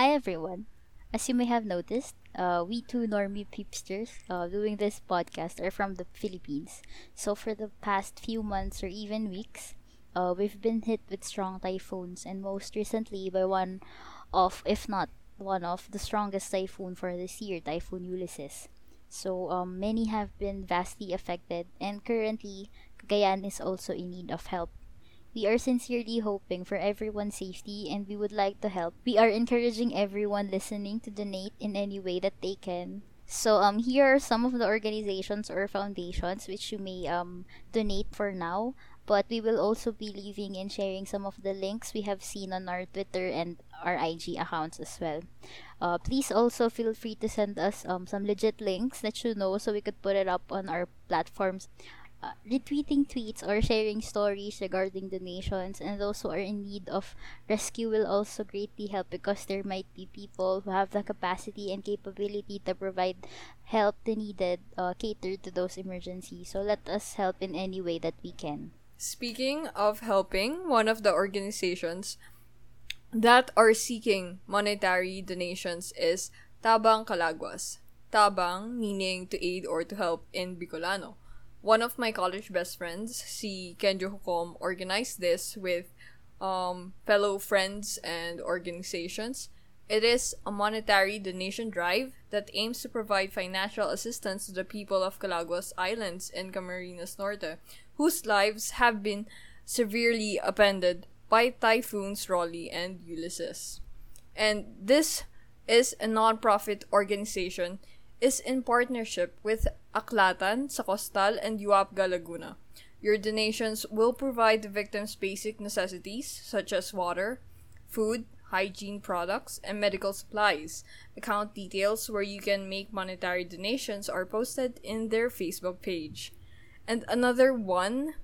Hi everyone. As you may have noticed, uh, we two normie peepsters uh, doing this podcast are from the Philippines. So for the past few months or even weeks, uh, we've been hit with strong typhoons and most recently by one of, if not one of, the strongest typhoon for this year, Typhoon Ulysses. So um, many have been vastly affected and currently Cagayan is also in need of help. We are sincerely hoping for everyone's safety and we would like to help. We are encouraging everyone listening to donate in any way that they can. So um here are some of the organizations or foundations which you may um donate for now, but we will also be leaving and sharing some of the links we have seen on our Twitter and our IG accounts as well. Uh, please also feel free to send us um, some legit links that you know so we could put it up on our platforms uh, retweeting tweets or sharing stories regarding donations and those who are in need of rescue will also greatly help because there might be people who have the capacity and capability to provide help the needed uh, catered to those emergencies. So let us help in any way that we can. Speaking of helping, one of the organizations that are seeking monetary donations is Tabang Calaguas. Tabang meaning to aid or to help in Bicolano one of my college best friends, si Kenjo Hukom, organized this with um, fellow friends and organizations. It is a monetary donation drive that aims to provide financial assistance to the people of Calaguas Islands in Camarines Norte, whose lives have been severely upended by typhoons Rolly and Ulysses. And this is a non-profit organization is in partnership with Aklatan sa Costal and Uapga Laguna. Your donations will provide the victims basic necessities such as water, food, hygiene products, and medical supplies. Account details where you can make monetary donations are posted in their Facebook page. And another one,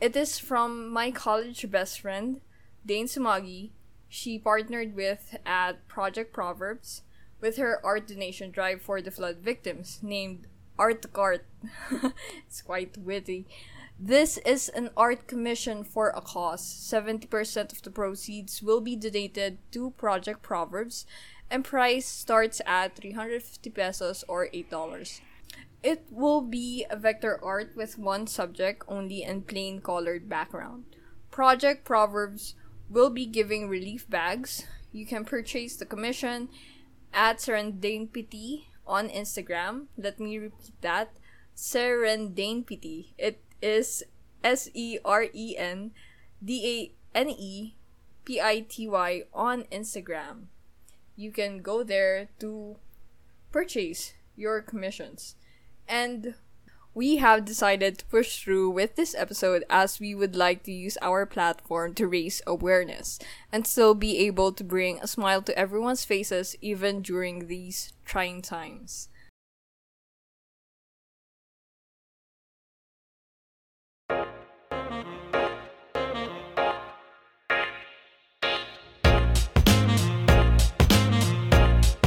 it is from my college best friend, Dane Sumagi. She partnered with at Project Proverbs with her art donation drive for the flood victims named Art Cart. it's quite witty. This is an art commission for a cause. 70% of the proceeds will be donated to Project Proverbs, and price starts at 350 pesos or $8. It will be a vector art with one subject only and plain colored background. Project Proverbs will be giving relief bags. You can purchase the commission at Serendipity on Instagram. Let me repeat that. Serendipity. It is S E R E N D A N E P I T Y on Instagram. You can go there to purchase your commissions. And we have decided to push through with this episode as we would like to use our platform to raise awareness and still be able to bring a smile to everyone's faces even during these trying times.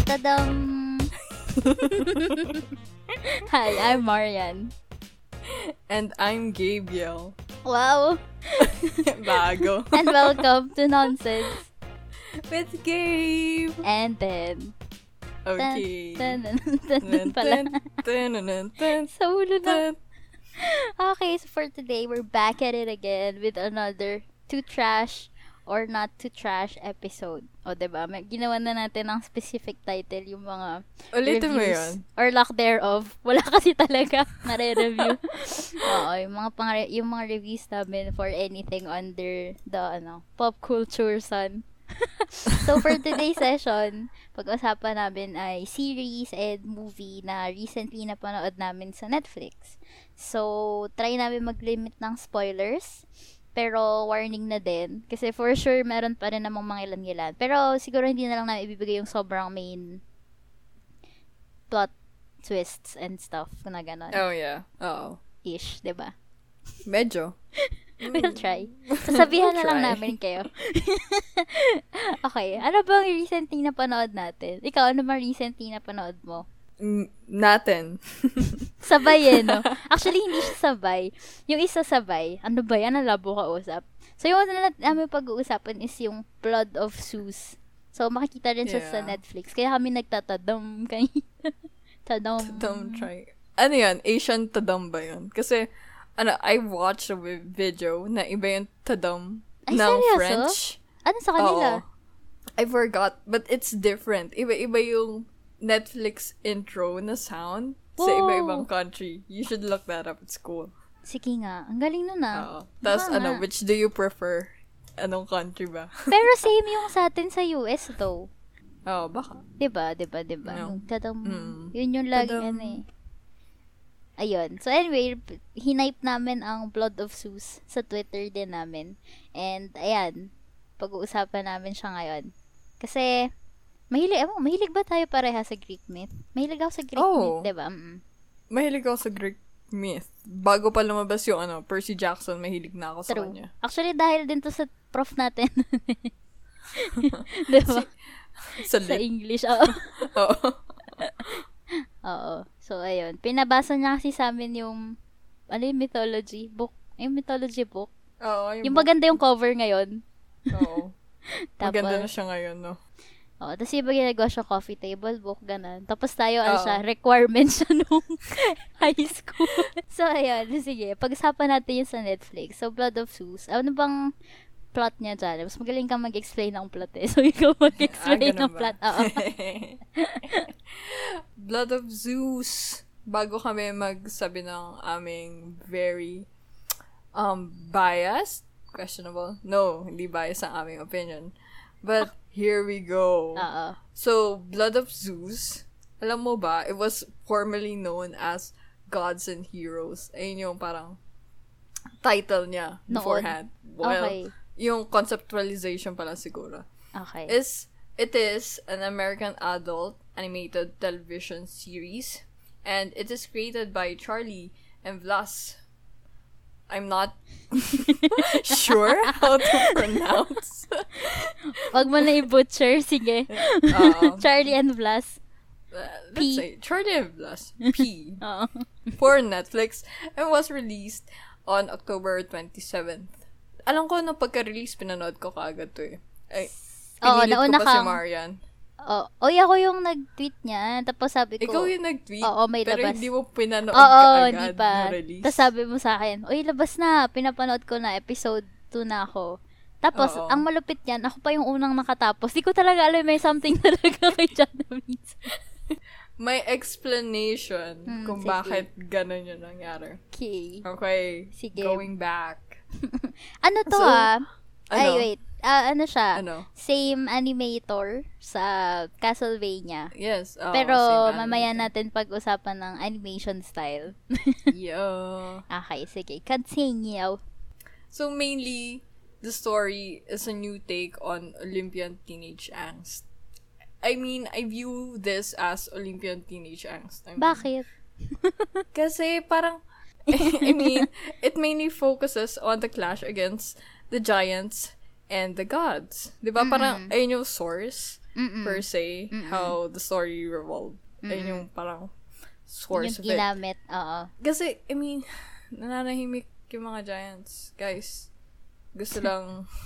Tadam! Hi, I'm Marian. And I'm Gabriel. Wow! Bago. and welcome to Nonsense. With Gabe. And then... Okay. Sa ulo na. Okay, so for today, we're back at it again with another Too Trash or Not Too Trash episode. O, diba? May, ginawa na natin ng specific title yung mga Ulitin mo reviews. yun. Or lack thereof. Wala kasi talaga nare-review. Oo, yung mga, pang, yung mga reviews namin for anything under the, ano, pop culture sun. so, for today's session, pag-usapan namin ay series and movie na recently napanood namin sa Netflix. So, try namin mag-limit ng spoilers. Pero, warning na din. Kasi for sure, meron pa rin namang mga ilan-ilan. Pero, siguro hindi na lang namin ibibigay yung sobrang main plot twists and stuff na ganon. Oh, yeah. Oo. Ish, ba? Medyo. We'll try. Sasabihan na lang Try. namin kayo. okay. Ano bang recently na panood natin? Ikaw, ano bang recently na panood mo? Natin. Sabay eh, no? Actually, hindi siya sabay. Yung isa sabay. Ano ba yan? Ang labo ka usap. So, yung na namin pag-uusapan is yung Blood of Zeus. So, makikita rin siya sa Yeah. Netflix. Kaya kami nagtatadam kanina. Tadam. Tadam try. Ano yan? Asian tadam ba yun? Kasi, ano, I watched a vi- video na iba yung tadam Ay, ng seryoso? French. Ano sa kanila? Oo. I forgot, but it's different. Iba-iba yung Netflix intro na sound sa Wow. iba-ibang country. You should look that up. It's cool. Sige nga. Ang galing nun ah. Oo. Tapos, Baka ano, nga. which do you prefer? Anong country ba? Pero same yung sa atin sa US though. Oo, baka. 'Di ba? 'Di ba? 'Di ba? No. Yung tadam. Mm. Yun yung lagi ano eh. Ayun. So anyway, hinipe namin ang Blood of Zeus sa Twitter din namin. And ayan, pag-uusapan namin siya ngayon. Kasi mahilig, ewan, mahilig ba tayo pareha sa Greek myth? Mahilig ako sa Greek Oo. myth, 'di ba? Mm. Mahilig ako sa Greek myth. Bago pa lumabas yung ano, Percy Jackson, mahilig na ako sa True. kanya. Actually dahil din to sa prof natin. 'Di ba? Sa sa. English. Oo. Oo. Oo. So, ayun. Pinabasa niya kasi sa amin yung, ano yung mythology book. Yung mythology book. Oo, Yung book- maganda yung cover ngayon. Oo. Tapos, Maganda na siya ngayon, no? Oo, tapos yung ginagawa siya coffee table book, ganun. Tapos tayo, ano siya, requirement siya nung high school. so, ayun, sige. Pag-usapan natin yung sa Netflix. So, Blood of Zeus. Ano bang plot niya dyan? Mas magaling kang mag-explain ng plot eh. So, ikaw mag-explain Ah, ng ba? plot. Oo. Blood of Zeus. Bago kami magsabi ng aming very um biased, questionable. No, hindi biased ang aming opinion. But here we go. Oo. So, Blood of Zeus, alam mo ba, it was formerly known as Gods and Heroes. Ayun yung parang title niya Noon. beforehand. Well, Okay. yung conceptualization pala siguro. Okay. Is it is an American adult animated television series and it is created by Charlie and Vlas. I'm not sure how to pronounce. Wag mo na i-butcher. Sige. Um, Charlie and Blas. Uh, let's P. say Charlie and Vlas P Oo. for Netflix and was released on October 27th. Alam ko nung pagka-release pinanood ko kaagad to eh. Ay, Oo, nauna ko pa si Marian. Oh, oy, ako yung nag-tweet niya. Tapos sabi ko, Ikaw yung nag-tweet. Oo, may pero labas. hindi mo pinanood Oo, kaagad hindi pa. nung release. Tapos sabi mo sa akin, oy, labas na. Pinapanood ko na. Episode 2 na ako. Tapos, Oo. ang malupit niyan, ako pa yung unang nakatapos. Di ko talaga alam may something talaga kay Janowitz. May explanation Hmm, kung sige. bakit ganun yung nangyari. Okay. Okay. Sige. Going back. Ano to So, ah? Ay, ano? wait. Ah, ano siya? Ano? Same animator sa Castlevania. Yes. oo, Pero, mamaya natin pag-usapan ng animation style. Yeah. okay, sige. Continue. So mainly, the story is a new take on Olympian teenage angst. I mean, I view this as Olympian teenage angst. I mean, Bakit? Kasi parang, I mean, it mainly focuses on the clash against the giants and the gods. Di ba? Parang, ayun yung source, Mm-mm. per se, how the story revolved. Ayun yung parang source yung of it. ginamit. Oo. Kasi, I mean, nananahimik yung mga giants. Guys, gusto lang...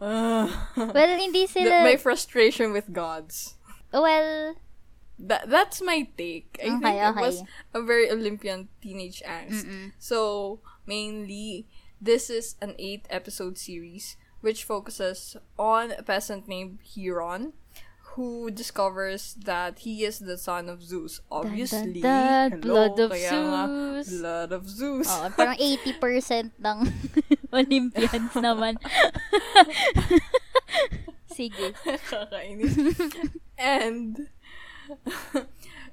Ah. Well, hindi The- sila... my frustration with gods. well, That that's my take. I Okay, think it okay. was a very Olympian teenage angst. So, mainly, this is an eight episode series which focuses on a peasant named Huron who discovers that he is the son of Zeus. Obviously, dun, hello, blood of kaya nga, Zeus. blood of Zeus. oh, parang 80% ng Olympians naman. Sige. Kakainis. and,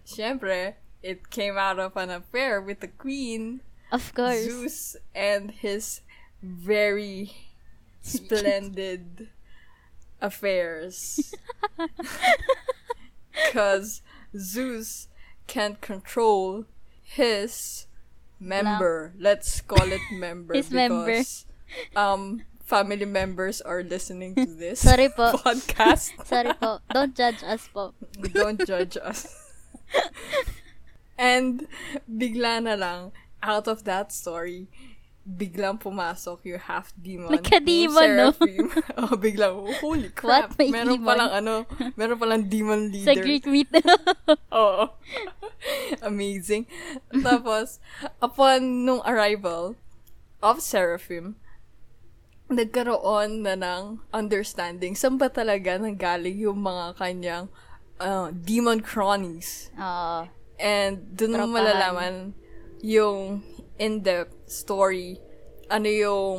syempre, it came out of an affair with the queen, Of course. Zeus, and his very splendid affairs. Because Zeus can't control his member. Let's call it member. His member. Um, family members are listening to this Sorry po. podcast. Sorry po. Don't judge us po. Don't judge us. and bigla na lang, out of that story, biglang pumasok yung half demon. Nagka-demon, no? Oh, biglang, holy crap. What? May meron demon? palang ano, meron palang demon Sa leader. Greek myth. Oo. Amazing. Tapos, upon nung arrival of Seraphim, nagkaroon na ng understanding saan ba talaga nanggaling yung mga kanyang uh, demon cronies. Oo. And dun mo malalaman yung in-depth story, ano yung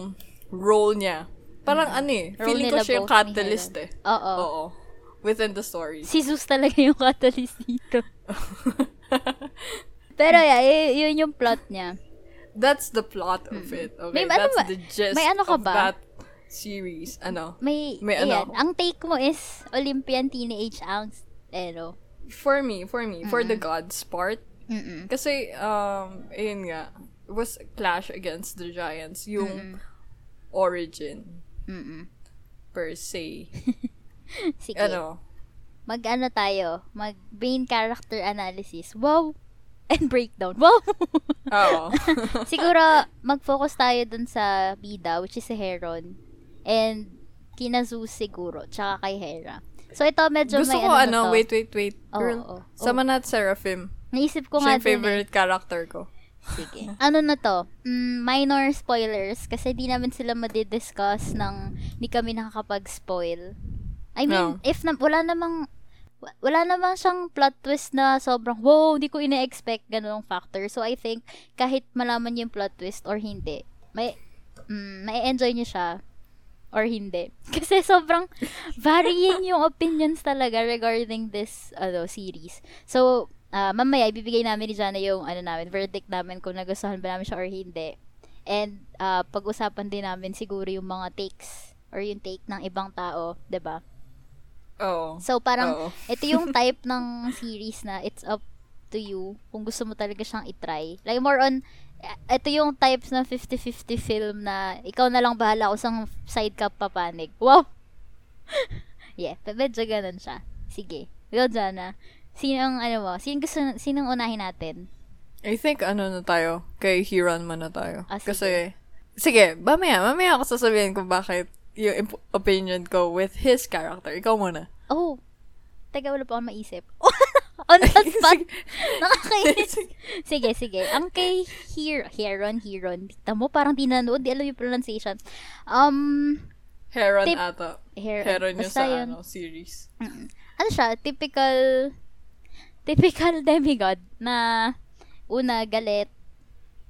role niya. Parang ano eh, Role feeling ko siya yung catalyst eh. Oo. Oo. Within the story. Si Zeus talaga yung catalyst dito. Pero yeah, y- yun yung plot niya. That's the plot of it. Okay, May ano that's ba- the gist may ano ka of ba? that series. Ano? May, May ayan, ano? ang take mo is Olympian Teenage Angst. Pero, For me, for me, for the gods part, mm kasi, um, ayun nga, was a clash against the giants, yung origin, mm per se. Sige. ano? Mag-ano tayo? Mag main character analysis. Wow! And breakdown. Wow! Oo. Siguro, mag-focus tayo dun sa bida, which is si Heron. And, kina Zeus siguro, tsaka kay Hera. So, ito medyo Gusto may ko, ano, ano, wait, wait, wait. Oo, Girl, oo, oo. sama na Seraphim. Naisip ko nga Siya yung din eh. favorite character ko. Sige. Ano na to? Mm, minor spoilers kasi di namin sila madidiscuss ng di kami nakakapag-spoil. I mean, No. if na, wala namang wa- wala namang siyang plot twist na sobrang wow, hindi ko ina-expect ganung factor. So I think kahit malaman niyo yung plot twist or hindi, may mm, may enjoy niyo siya or hindi. Kasi sobrang varying yung opinions talaga regarding this ano series. So, ah, mamaya ibibigay namin ni Jana yung ano namin, verdict namin kung nagustuhan ba namin siya or hindi. And ah, pag-usapan din namin siguro yung mga takes or yung take ng ibang tao, 'di ba? Oo. So parang Oo. ito yung type ng series na it's up to you kung gusto mo talaga siyang itry. Like more on eh, ito yung types ng 50-50 film na ikaw na lang bahala kung saan side ka papanig. Wow! yeah, medyo ganun siya. Sige. Go, Jana. Sino ang, ano mo, sino gusto, sinong unahin natin? I think ano na tayo, kay Hiran man na tayo. Ah, sige. Kasi, sige, mamaya, mamaya ako sasabihin kung bakit yung imp- opinion ko with his character. Ikaw muna. Oh! Teka, wala pa akong maisip. On the spot! Nakakainis. sige, sige. Ang kay Hier Heron, Heron. Kita mo, parang di nanood. Di alam yung pronunciation. Um, Heron Tip- ata. Heron. Heron yung sa yun. ano, series. ano siya, typical, typical demigod na una galit,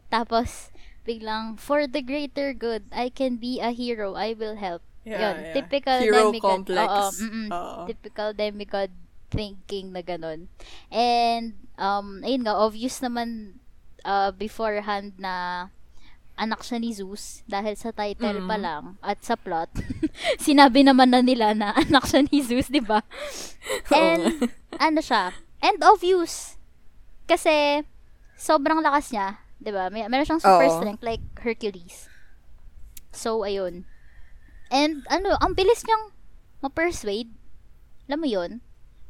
tapos biglang, for the greater good, I can be a hero, I will help. Yeah, Yun, yeah. typical Hero demigod. complex. Oo. Oo. typical demigod thinking na ganun. And, um, ayun nga, obvious naman uh, beforehand na anak siya ni Zeus dahil sa title pa Mm. lang at sa plot. sinabi naman na nila na anak siya ni Zeus, di ba? And, ano siya, end of use. Kasi, sobrang lakas niya, di ba? May, meron siyang super Oo. strength like Hercules. So, ayun. And, ano, ang bilis niyang ma-persuade. Alam mo yun?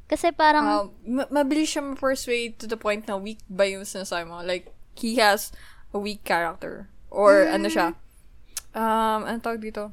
Kasi parang, Um, ma- mabilis siya ma-persuade to the point na weak ba yung sinasabi mo. Like, he has a weak character. Or, Mm. ano siya, um, ano tawag dito?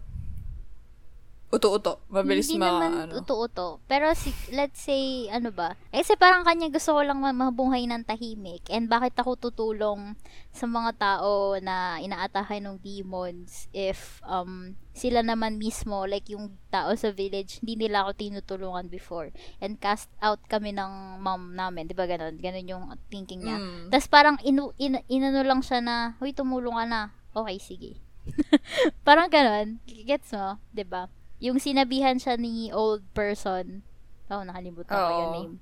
Uto-uto. Mabilis hindi ma, naman ano. uto-uto. Pero si, let's say, ano ba? Eh, kasi parang kanya gusto ko lang ma- mabuhay ng tahimik. And bakit ako tutulong sa mga tao na inaatahay ng demons if um sila naman mismo, like yung tao sa village, hindi nila ako tinutulungan before. And cast out kami ng mom namin. Di ba ganun? Ganun yung thinking niya. Mm. Tapos parang inu, in, inano lang siya na, huy, tumulong ka na. Okay, sige. parang ganun. Gets mo? 'Di ba Yung sinabihan siya ni old person. Oh, nakalimutan ko yung name.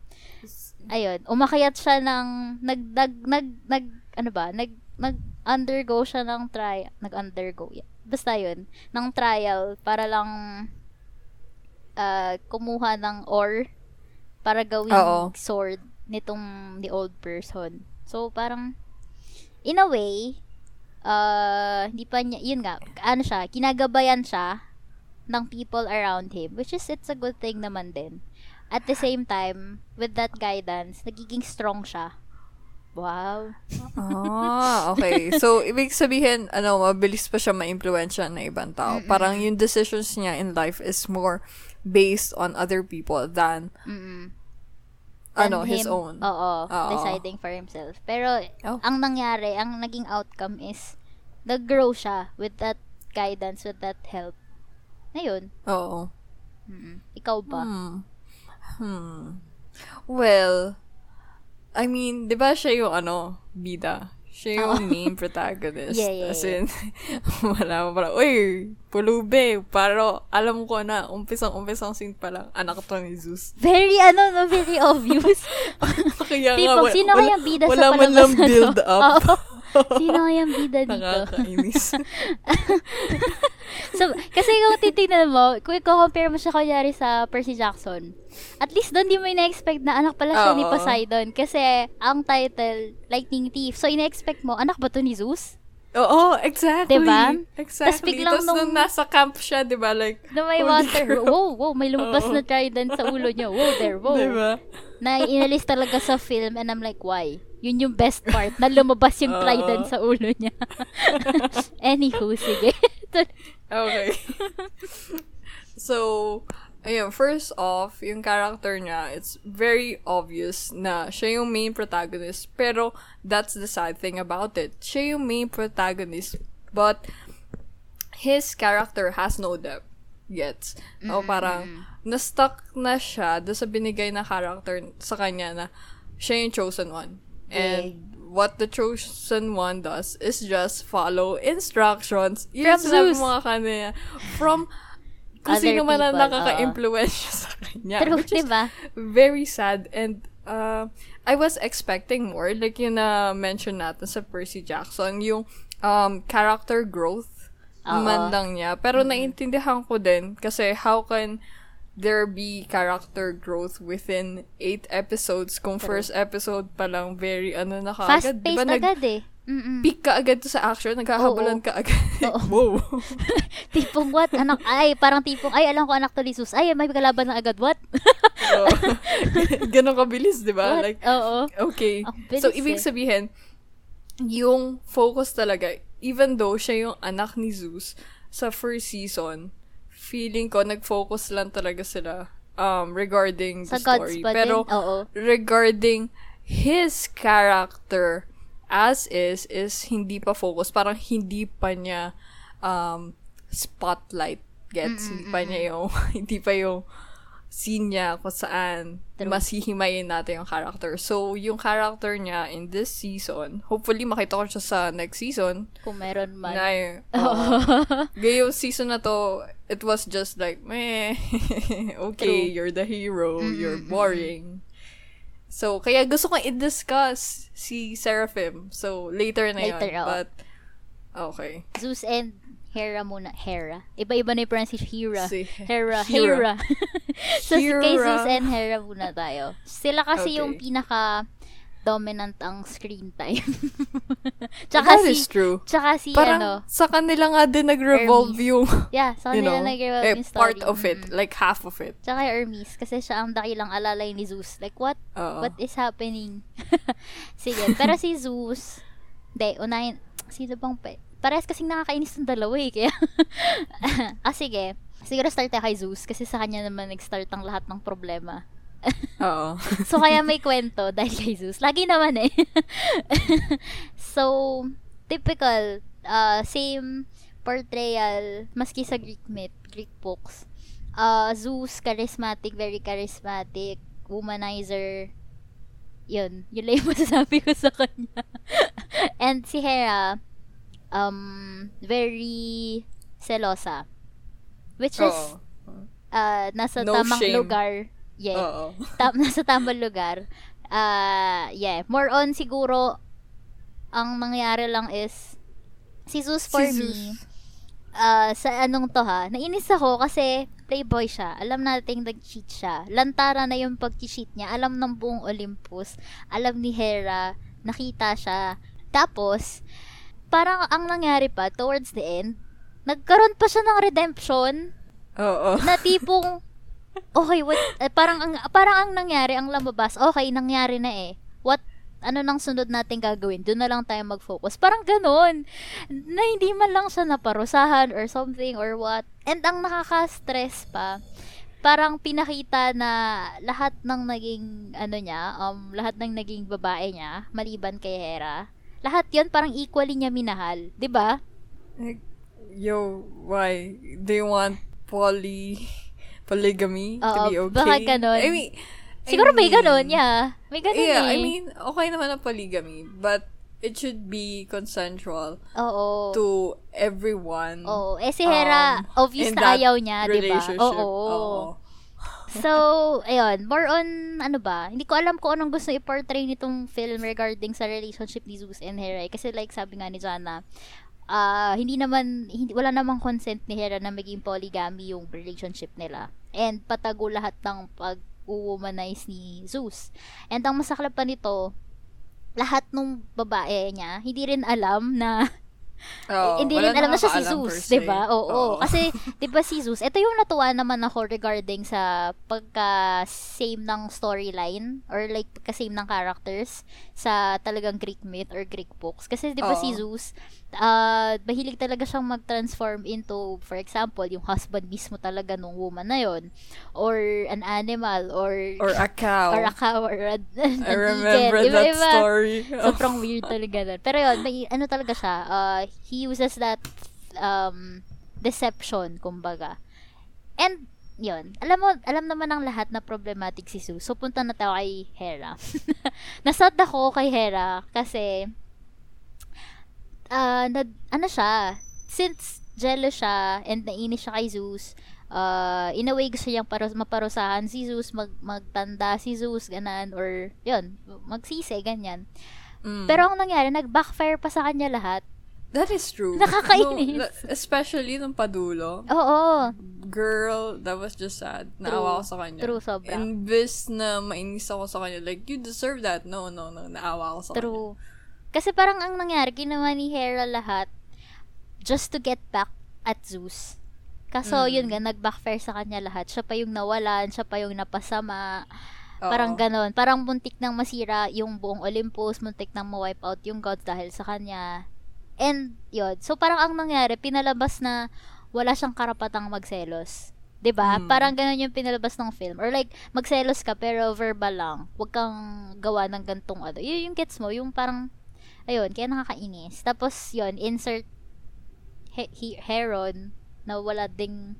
Ayun, umakyat siya ng, nag, nag, nag, nag, ano ba, nag, nag, undergo siya ng try, nag-undergo, yeah. basta yun, ng trial para lang ah, kumuha ng ore para gawing Oo. sword nitong the old person. So, parang, in a way, uh, hindi pa niya, yun nga, ano siya, kinagabayan siya ng people around him, which is, it's a good thing naman din. At the same time, with that guidance, nagiging strong siya. Wow. Ah, okay. So, ibig sabihin, ano, mabilis pa siya ma-influensya ng ibang tao. Parang yung decisions niya in life is more based on other people than, Mm-mm. ano, Than his him, own. Oo, Oo. deciding for himself. Pero, Oh. ang nangyari, ang naging outcome is, nag-grow siya with that guidance, with that help. Ngayon, Oo. mm ikaw ba? Hmm. Hmm. Well, I mean, di ba siya yung ano, bida? Siya yung main protagonist. Yeah, yeah, As in, wala mo parang, uy, pulube. Pero, alam ko na, umpisang-umpisang scene pa lang, anak to ni Zeus. Very, ano, no, very obvious. Kaya nga, Tipo, wa- sino wala, kayang bida wala sa man palabas lang na to? build up. Oo. Sino kayang bida dito? Nakakainis. So, kasi kung titignan mo, kung i-compare mo siya kunyari sa Percy Jackson, at least doon di mo ina-expect na anak pala siya ni Oo. Poseidon. Kasi ang title, Lightning Thief. So, ina-expect mo, anak ba to ni Zeus? Oo, exactly. Diba? Exactly. Tas biglang Tapos nung- nung nasa camp siya, di ba? Like, Na may water. crap. Wow, wow, may lumabas Oo. na trident sa ulo niya. Wow, there, wow. Di ba? Na inalis talaga sa film and I'm like, why? Yun yung best part, na lumabas yung trident sa ulo niya. Anywho, sige. Okay. so, ayun, first off, yung character niya, it's very obvious na siya yung main protagonist. Pero, that's the sad thing about it. Siya yung main protagonist, but his character has no depth yet. O parang, na-stuck na siya doon sa binigay na character sa kanya na siya yung chosen one. And what the chosen one does is just follow instructions. Yun sinabi nga kanina. From kung Other sino man ang nakaka-influensya sa kanya. True, which is diba? very sad and uh, I was expecting more like yung na mention natin sa Percy Jackson yung um, character growth Oo. man lang niya pero naiintindihan ko din kasi how can there be character growth within eight episodes kung first episode pa lang very ano na kaagad Fast-paced Diba, nag- agad eh. Mm-mm. peak ka agad to sa action naghahabulan Oo. ka agad Oo. wow tipong what? Anak, ay, parang tipong, ay, alam ko anak to ni Zeus. Ay, may kalaban na agad. What? So, ganun kabilis di ba like Oo. Okay. Bilis so, ibig eh. sabihin, yung focus talaga, even though siya yung anak ni Zeus, sa first season, feeling ko, nag-focus lang talaga sila um, regarding Sa the gods story. pa Pero, din? Oo. regarding his character as is, is hindi pa focus. Parang hindi pa niya um, spotlight gets. Hindi pa niya yung, hindi pa yung scene niya kung saan True. mas hihimayin natin yung character. So, yung character niya in this season, hopefully makita ko siya sa next season. Kung meron man. Na, uh, yung season na to, it was just like, meh, okay, True. you're the hero, you're boring. So, kaya gusto kong i-discuss si Seraphim. So, later na yun. Later, oo. But, okay. Zeus and Hera muna. Hera. Iba-iba na yung pronunciation. Hera. Si Hera. Hera. Hera. so, si Hera. Zeus and Hera muna tayo. Sila kasi Okay. yung pinaka dominant ang screen time. That tsaka is si, true. tsaka si, Parang ano, sa kanila nga din nag-revolve Hermes. yung, yeah, sa you kanila know, nag-revolve eh, yung story. part of it. Mm-mm. Like, half of it. Tsaka Hermes, kasi siya ang dakilang alalay ni Zeus. Like, what? Oo. What is happening? Sige, pero si Zeus, hindi, unahin, sino bang, pa, parehas kasing nakakainis ng dalawa eh, kaya, ah, sige, siguro start tayo kay Zeus, kasi sa kanya naman nag-start ang lahat ng problema. Oo. so, kaya may kwento dahil kay Zeus. Lagi naman eh. so, typical, uh, same portrayal, maski sa Greek myth, Greek books. Uh, Zeus, charismatic, very charismatic, womanizer, yun, yun lang yung masasabi ko sa kanya. And si Hera, um, very selosa. Which is, Oo. uh, nasa No tamang shame. lugar. Yeah Oo. tam nasa tamang lugar. Ah, yeah, more on siguro ang nangyari lang is si Zeus for Si me. Zeus. ah, sa anong to ha, nainis ako kasi playboy siya. Alam nating nag-cheat siya. Lantara na yung pag-cheat niya. Alam ng buong Olympus. Alam ni Hera. Nakita siya. Tapos, parang ang nangyari pa, towards the end, nagkaroon pa siya ng redemption Oo. na tipong okay what eh, parang ang parang ang nangyari ang lumabas okay nangyari na eh what ano nang sunod natin gagawin? Doon na lang tayo mag-focus. Parang ganun. Na hindi man lang siya naparusahan or something or what. And ang nakaka-stress pa, parang pinakita na lahat ng naging ano niya, um lahat ng naging babae niya maliban kay Hera. Lahat 'yon parang equally niya minahal, ba? Like, yo, why? Do you want poly polygamy to Oo, be okay? baka ganun. I mean, Siguro I may mean, ganun, yeah. May ganun Yeah, eh. I mean, okay naman ang polygamy, but it should be consensual Oo. to everyone. Oo. Eh si Hera, um, obvious na ayaw niya, 'di ba? Oo. Oo. So, ayun, more on, ano ba, hindi ko alam kung anong gusto i-portray nitong film regarding sa relationship ni Zeus and Hera. eh. Kasi like, sabi nga ni Jana, ah hindi naman, hindi, wala namang consent ni Hera na maging polygamy yung relationship nila. And patago lahat ng pag-womanize ni Zeus. And ang masaklap pa nito, lahat nung babae niya, hindi rin alam na Oo, hindi rin alam na siya si Zeus. 'di ba? Oo, Kasi 'di ba si Zeus, ito yung natuwa naman ako regarding sa pagka same ng storyline or like pagka same ng characters sa talagang Greek myth or Greek books. Kasi 'di ba si Oo. Zeus, ah mahilig talaga siyang mag-transform into for example, yung husband mismo talaga nung woman na yon or an animal or Or a cow. or a cow or a, an I remember eagle. that Iba-iba. story. Sobrang weird talaga nun. Pero yun, may, ano talaga siya, uh, he uses that um, deception, kumbaga. And, yun, alam mo, alam naman ng lahat na problematic si Sue. So, punta na tayo kay Hera. Nasad ako kay Hera kasi, uh, na, ano siya, since jealous siya and nainis siya kay Zeus, uh, in a way gusto niyang paros, maparusahan si Zeus, mag, magtanda si Zeus, ganan, or, yun, magsisi, ganyan. Mm. Pero ang nangyari, nag-backfire pa sa kanya lahat. That is true. Nakakainis. No, especially nung padulo. Oo. Girl, that was just sad. Naawa ko sa kanya. True, sobra. Imbes na mainis ako sa kanya, like, you deserve that. No, no, no. Naawa ako sa kanya. True. Kasi parang ang nangyari, ginawa ni Hera lahat just to get back at Zeus. Kaso, Mm. yun nga, nag-backfire sa kanya lahat. Siya pa yung nawalan, siya pa yung napasama. Oo. Parang ganon. Parang muntik nang masira yung buong Olympus, muntik nang ma-wipe out yung gods dahil sa kanya. And, yun. So, parang ang nangyari, pinalabas na wala siyang karapatang magselos. 'Di ba? Mm. Parang ganun yung pinalabas ng film. Or like, magselos ka pero verbal lang. Huwag kang gawa ng gantong ano. Yun yung gets mo. Yung parang, ayun, kaya nakakainis. Tapos, yun, insert he- he- Heron na wala ding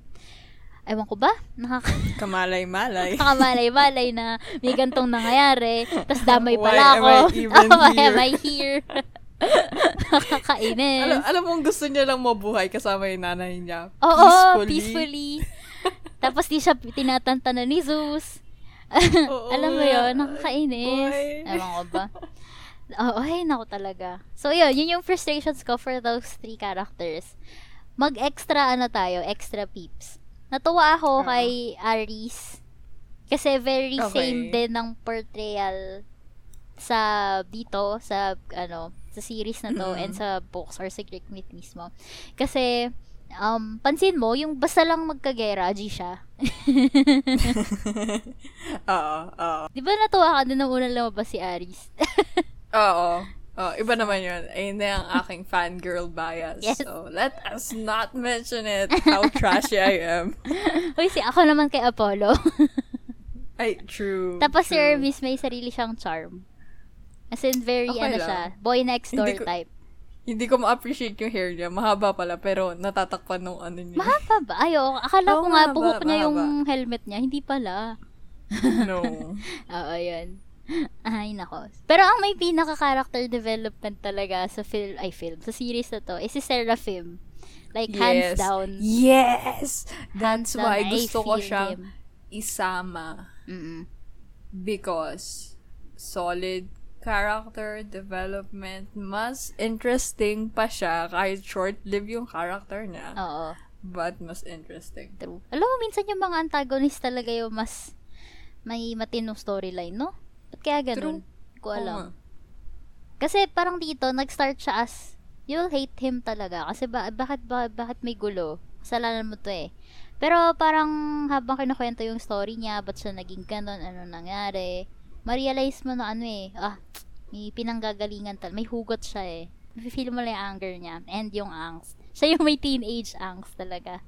ewan ko ba? Nakaka Kamalay-malay. nakamalay-malay na may gantong nangyayari. Tapos damay Why pala am ako. I even oh, why here? am I here? Nakakainis. alam, alam mong gusto niya lang mabuhay kasama yung nanay niya. Oo, peacefully. peacefully. Tapos di siya tinatantanan ni Zeus. Oo Alam mo yun, nakakainis. Boy. Ewan ko ba? Oo, ay, nako talaga. So, yun, yun yung frustrations ko for those three characters. Mag-extra, ano tayo, extra peeps. Natuwa ako Oo. kay Aris. Kasi very Okay. same din ng portrayal sa dito, sa, ano, sa series na to and sa books or sa Greek myth mismo. Kasi, um, pansin mo, yung basta lang magkagera, G siya. Oo, oo. Di ba natuwa ka din nung unang lumabas si Aris? Oo. Oh, iba naman yun. Ayun na ang aking fangirl bias. Yes. So, let us not mention it, how trashy I am. Uy, si ako naman kay Apollo. Ay, true. Tapos si true. Hermes may sarili siyang charm. As in, very, Okay ano lang. siya, boy next door Hindi ko- type. Hindi ko ma-appreciate yung hair niya. Mahaba pala, pero natatakpan nung ano niya. Mahaba ba? Ayo, akala Oo, ko nga mahaba, buhok niya yung helmet niya. Hindi pala. no. Oo, yun. Ay, nako. Pero ang may pinaka-character development talaga sa film, ay film, sa series na to, is si Seraphim. Like, hands Yes. down. Yes! hands That's down, I why gusto ko siyang him. isama. Mm-mm. Because solid character development, mas interesting pa siya kahit short-lived yung character niya. Oo. But mas interesting. True. Alam mo, minsan yung mga antagonist talaga yung mas may matinong storyline, no? Kaya ganun? Hindi ko alam. Nga. Kasi parang dito, nag-start siya as, you'll hate him talaga. Kasi ba, bakit, ba, bakit may gulo? Kasalanan mo to eh. Pero parang habang kinukwento yung story niya, ba't siya naging ganun, ano nangyari, ma-realize mo na ano eh, ah, May pinanggagalingan tal. May hugot siya eh. Feel mo lang yung anger niya and yung angst. Siya yung may teenage angst talaga.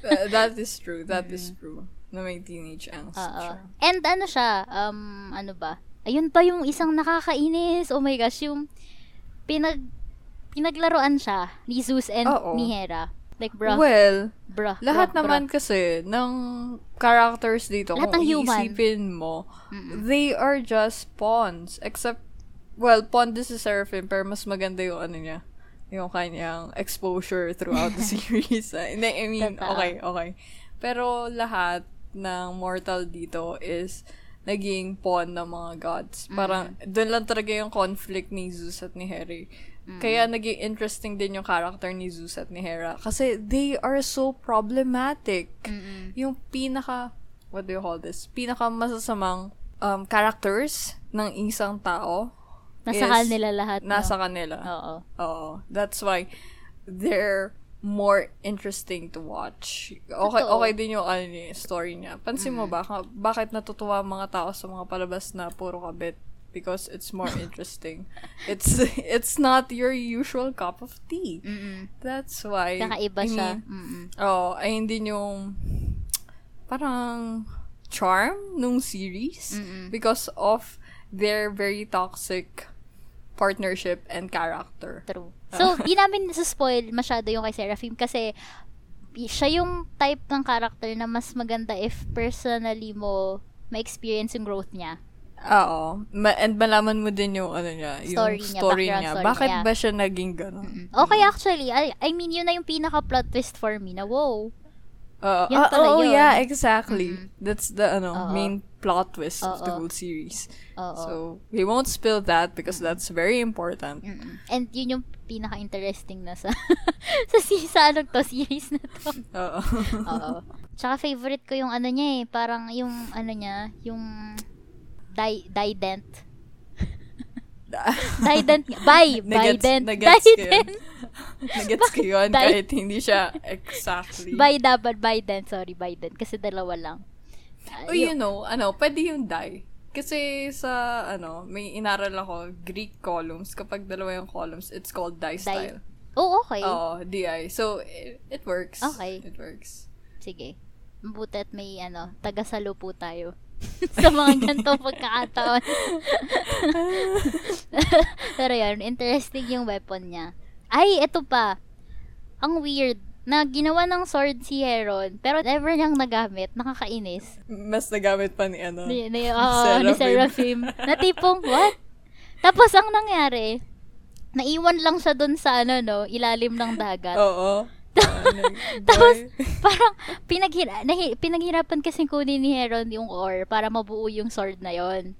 Uh, that is true. That is true. Na may teenage angst. Oo. siya. And ano siya, um, ano ba? Ayun pa yung isang nakakainis. Oh my gosh, yung pinag pinaglaruan siya ni Zeus and Oo. ni Hera. Like, bruh, Well, bruh, lahat bruh, naman kasi ng characters dito, Lahat kung ng human. iisipin mo, they are just pawns. Except, well, pawn din si Seraphim, pero mas maganda yung ano niya, yung kanyang exposure throughout the series. I I mean, Totoo. okay, okay. Pero lahat ng mortal dito is naging pawn ng mga gods. Parang, doon lang talaga yung conflict ni Zeus at ni Hera. Kaya naging interesting din yung character ni Zeus at ni Hera. Kasi they are so problematic. Yung pinaka, what do you call this? Pinaka masasamang um, characters ng isang tao Nasa is kanila lahat. no? Nasa kanila. Oo. Oo. That's why they're more interesting to watch. Okay, Totoo. okay din yung ano, story niya. Pansin mo ba, ka- bakit natutuwa ang mga tao sa mga palabas na puro kabit? Because it's more interesting. it's it's not your usual cup of tea. Mm-mm. That's why. Kakaiba I siya. Mm-mm. oh, ayun din yung parang charm nung series Mm-mm. because of their very toxic partnership and character. True. So, di namin spoil masyado yung kay Seraphim kasi siya yung type ng character na mas maganda if personally mo ma-experience yung growth niya. Oo. Ma- and malaman mo din yung ano niya, yung Story story, niya, background niya. story Bakit niya. ba siya naging gano'n? Okay, actually, I, I mean, yun na yung pinaka-plot twist for me na, wow. Oo. Ah, pala oh, yun. yeah, exactly. That's the ano Oo. main plot twist of the whole series. Oo. So, we won't spill that because that's very important. Mm-mm. And yun yung pinaka-interesting na sa sa, si- sa anong to, series na to. Oo. Oo. Tsaka favorite ko yung ano niya eh, parang yung ano niya, yung di Dident. Dident. Bye! Nagets- Bident. nagets. Dident. Nagets ko yun kahit hindi siya exactly. Bye dapat, Bident. Sorry, Bident. Kasi dalawa lang. Ah, Oh, you know, ano, pwede yung die. Kasi sa, ano, may inaral ako, Greek columns. Kapag dalawa yung columns, it's called die style. Oh, okay. Oo, DI. So, it, it works. Okay. It works. Sige. Mabuti at may ano, taga-salo po tayo. sa mga ganitong pagkakataon. Pero yun, interesting yung weapon niya. Ay, ito pa. Ang weird na ginawa ng sword si Heron, pero never niyang nagamit, nakakainis. Mas nagamit pa ni, ano, Ni, ni, oo, ni Seraphim. na tipong, what? Tapos, ang nangyari, naiwan lang siya dun sa, ano, no, ilalim ng dagat. Oo. Tapos, parang, pinaghira, nahi, pinaghirapan kasi kunin ni Heron yung ore para mabuo yung sword na yon.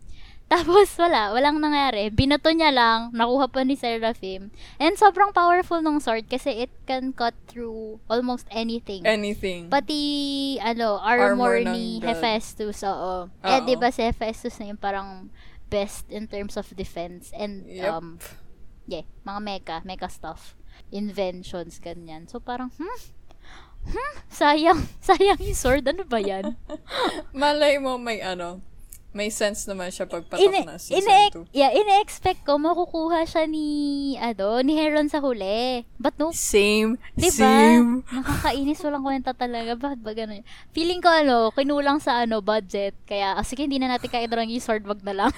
Tapos, wala. Walang nangyari. Binato niya lang. Nakuha pa ni Seraphim. And sobrang powerful ng sword kasi it can cut through almost anything. anything. Pati, ano, armor, Armor ni god. Hephaestus, oo. Eh, Oo. di ba si Hephaestus na yung parang best in terms of defense and, Yep. um, yeah, mga mecha, mecha stuff. Inventions, ganyan. So, parang, hmm? Hmm? Sayang. Sayang yung sword. Ano ba yan? Malay mo may, ano, may sense naman siya pagpatok Ine, na season ine, 2. yeah, ine-expect ko makukuha siya ni, ano, ni Heron sa huli. But no, Same. Diba? Same. Nakakainis, walang kwenta talaga. Bakit ba ganun? Feeling ko, ano, kinulang sa, ano, budget. Kaya, ah, sige, hindi na natin kaya yung sword, wag na lang.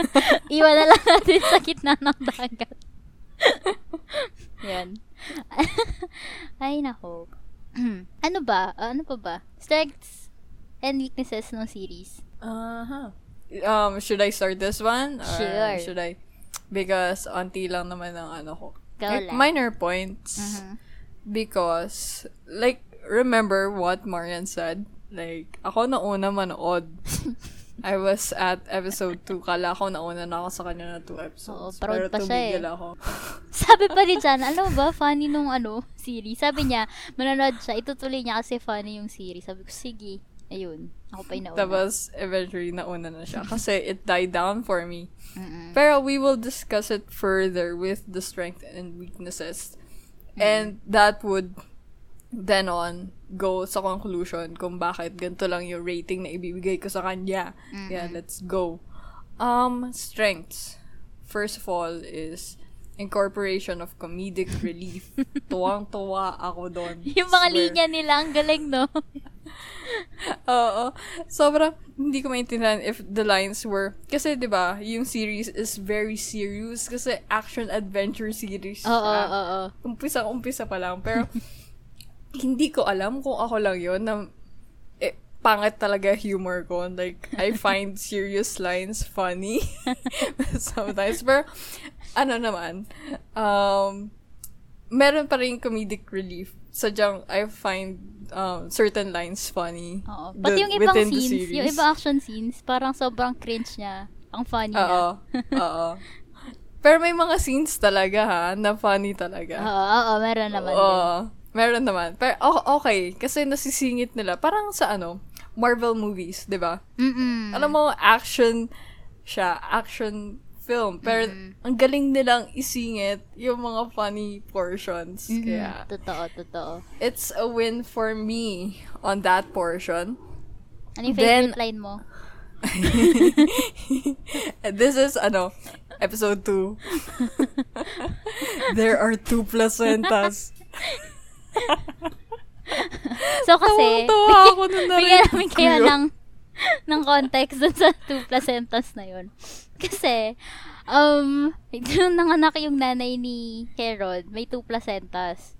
Iwan na lang natin sa gitna ng dagat. Yan. Ay, nako. ano ba? Ah, ano pa ba? Strengths and weaknesses ng series. Uh-huh. Um, should I start this one? Or Sure. should I? Because auntie lang naman ang ano ko. Go Like, lang. minor points. Mhm. Because, like, remember what Marian said? Like, ako na una manood. I was at episode 2. Kala ko nauna na ako sa kanya na 2 episodes. Oo, Pero pa siya eh. ako. Sabi pa ni Jan, alam mo ba, funny nung ano, series. Sabi niya, manonood siya, itutuloy niya kasi funny yung series. Sabi ko, sige. Ayun, ako pa yung nauna. Tapos, eventually, nauna na siya. Kasi it died down for me. Mm-mm. Pero we will discuss it further with the strength and weaknesses. And that would then on go sa conclusion kung bakit ganito lang yung rating na ibibigay ko sa kanya. Yeah, let's go. Um, strengths. first of all is incorporation of comedic relief. Tuwang-tuwa ako doon. Yung mga Swear. linya nila, ang galing, no? Oo. Sobrang, hindi ko maintindihan if the lines were, kasi 'di ba yung series is very serious kasi action-adventure series Oo, oo, oo. Umpisa-umpisa pa lang. Pero, hindi ko alam kung ako lang yon na pangit talaga humor ko. Like, I find serious lines funny sometimes. Pero, ano naman, um, meron pa rin comedic relief. Sadyang, I find um, certain lines funny. Oo. the- Pati yung ibang scenes, series. yung ibang action scenes, parang sobrang cringe niya. Ang funny Oo. niya. Oo. Pero may mga scenes talaga ha, na funny talaga. Oo, oo, meron naman din. Oo. Meron naman. Pero okay, kasi nasisingit nila. Parang sa ano, Marvel movies, di ba? Mm-mm. Alam mo, action siya, action film. Pero ang galing nilang isingit yung mga funny portions. Mm-mm. Kaya, Totoo, totoo. it's a win for me on that portion. Ano yung Then- favorite line mo? This is, ano, episode 2. There are two placentas. So kasi, Tawang-tawa ako nung bigyan narinig namin ko kaya yun. ng, ng context dun sa two placentas na yun. Kasi, um, nung nanganak yung nanay ni Herod, may two placentas.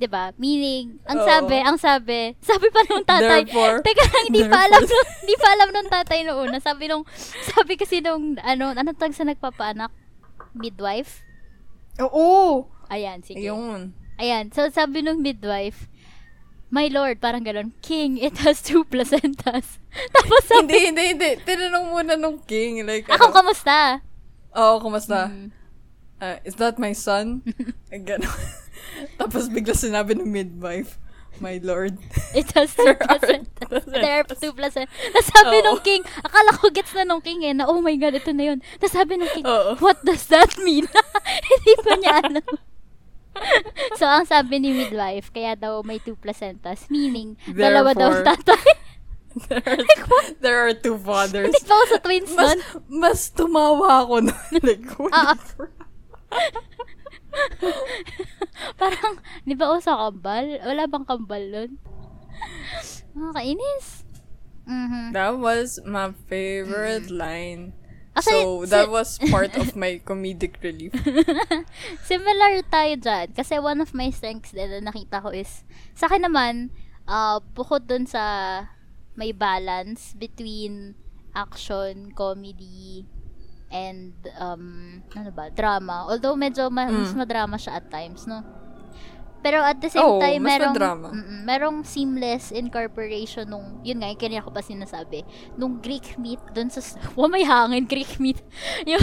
'Di ba? Meaning, ang Oo. sabi, ang sabi, sabi pa nung tatay, Therefore- teka lang, hindi pa alam, nung, hindi pa alam nung tatay noong una. Sabi nung, sabi kasi nung, ano, ano tag sa nagpapaanak? Midwife? Oo! Ayan, sige. Ayun. Ayan, so sabi nung midwife, My lord, parang ganun, King, it has two placentas. Tapos sabi, hindi, hindi, hindi. Tinanong muna nung king. Like, ako, ano, kamusta? Oo, kumusta? Mm. Uh, is that my son? Gano'n. Tapos bigla sinabi ng midwife, My lord. It has two placentas. There are two placentas. Tapos sabi Oo. nung king, akala ko gets na nung king eh, na oh my god, ito na yun. Tapos sabi nung king, Oo. what does that mean? Hindi pa niya alam. so, ang sabi ni midwife, kaya daw may two placentas, meaning, dalawa daw Therefore, tatay. there, are, there are two fathers. Hindi pa ako sa twins Mas, nun. mas tumawa ako nun. like, crap. Parang, di ba uso kambal? Wala bang kambal nun? Nakakainis. Mhm. That was my favorite line. Actually, so, that si- was part of my comedic relief. Similar tayo dyan. Kasi one of my strengths din na nakita ko is, sa akin naman, uh, bukod dun sa may balance between action, comedy, and um, ano ba, drama. Although medyo ma- mas Mm. madrama siya at times, no? Pero at the same Oo, time, merong, mm-mm, merong seamless incorporation nung, yun nga, yung kanina ko pa sinasabi, nung Greek myth, dun sa, wow, may hangin, Greek myth. yung,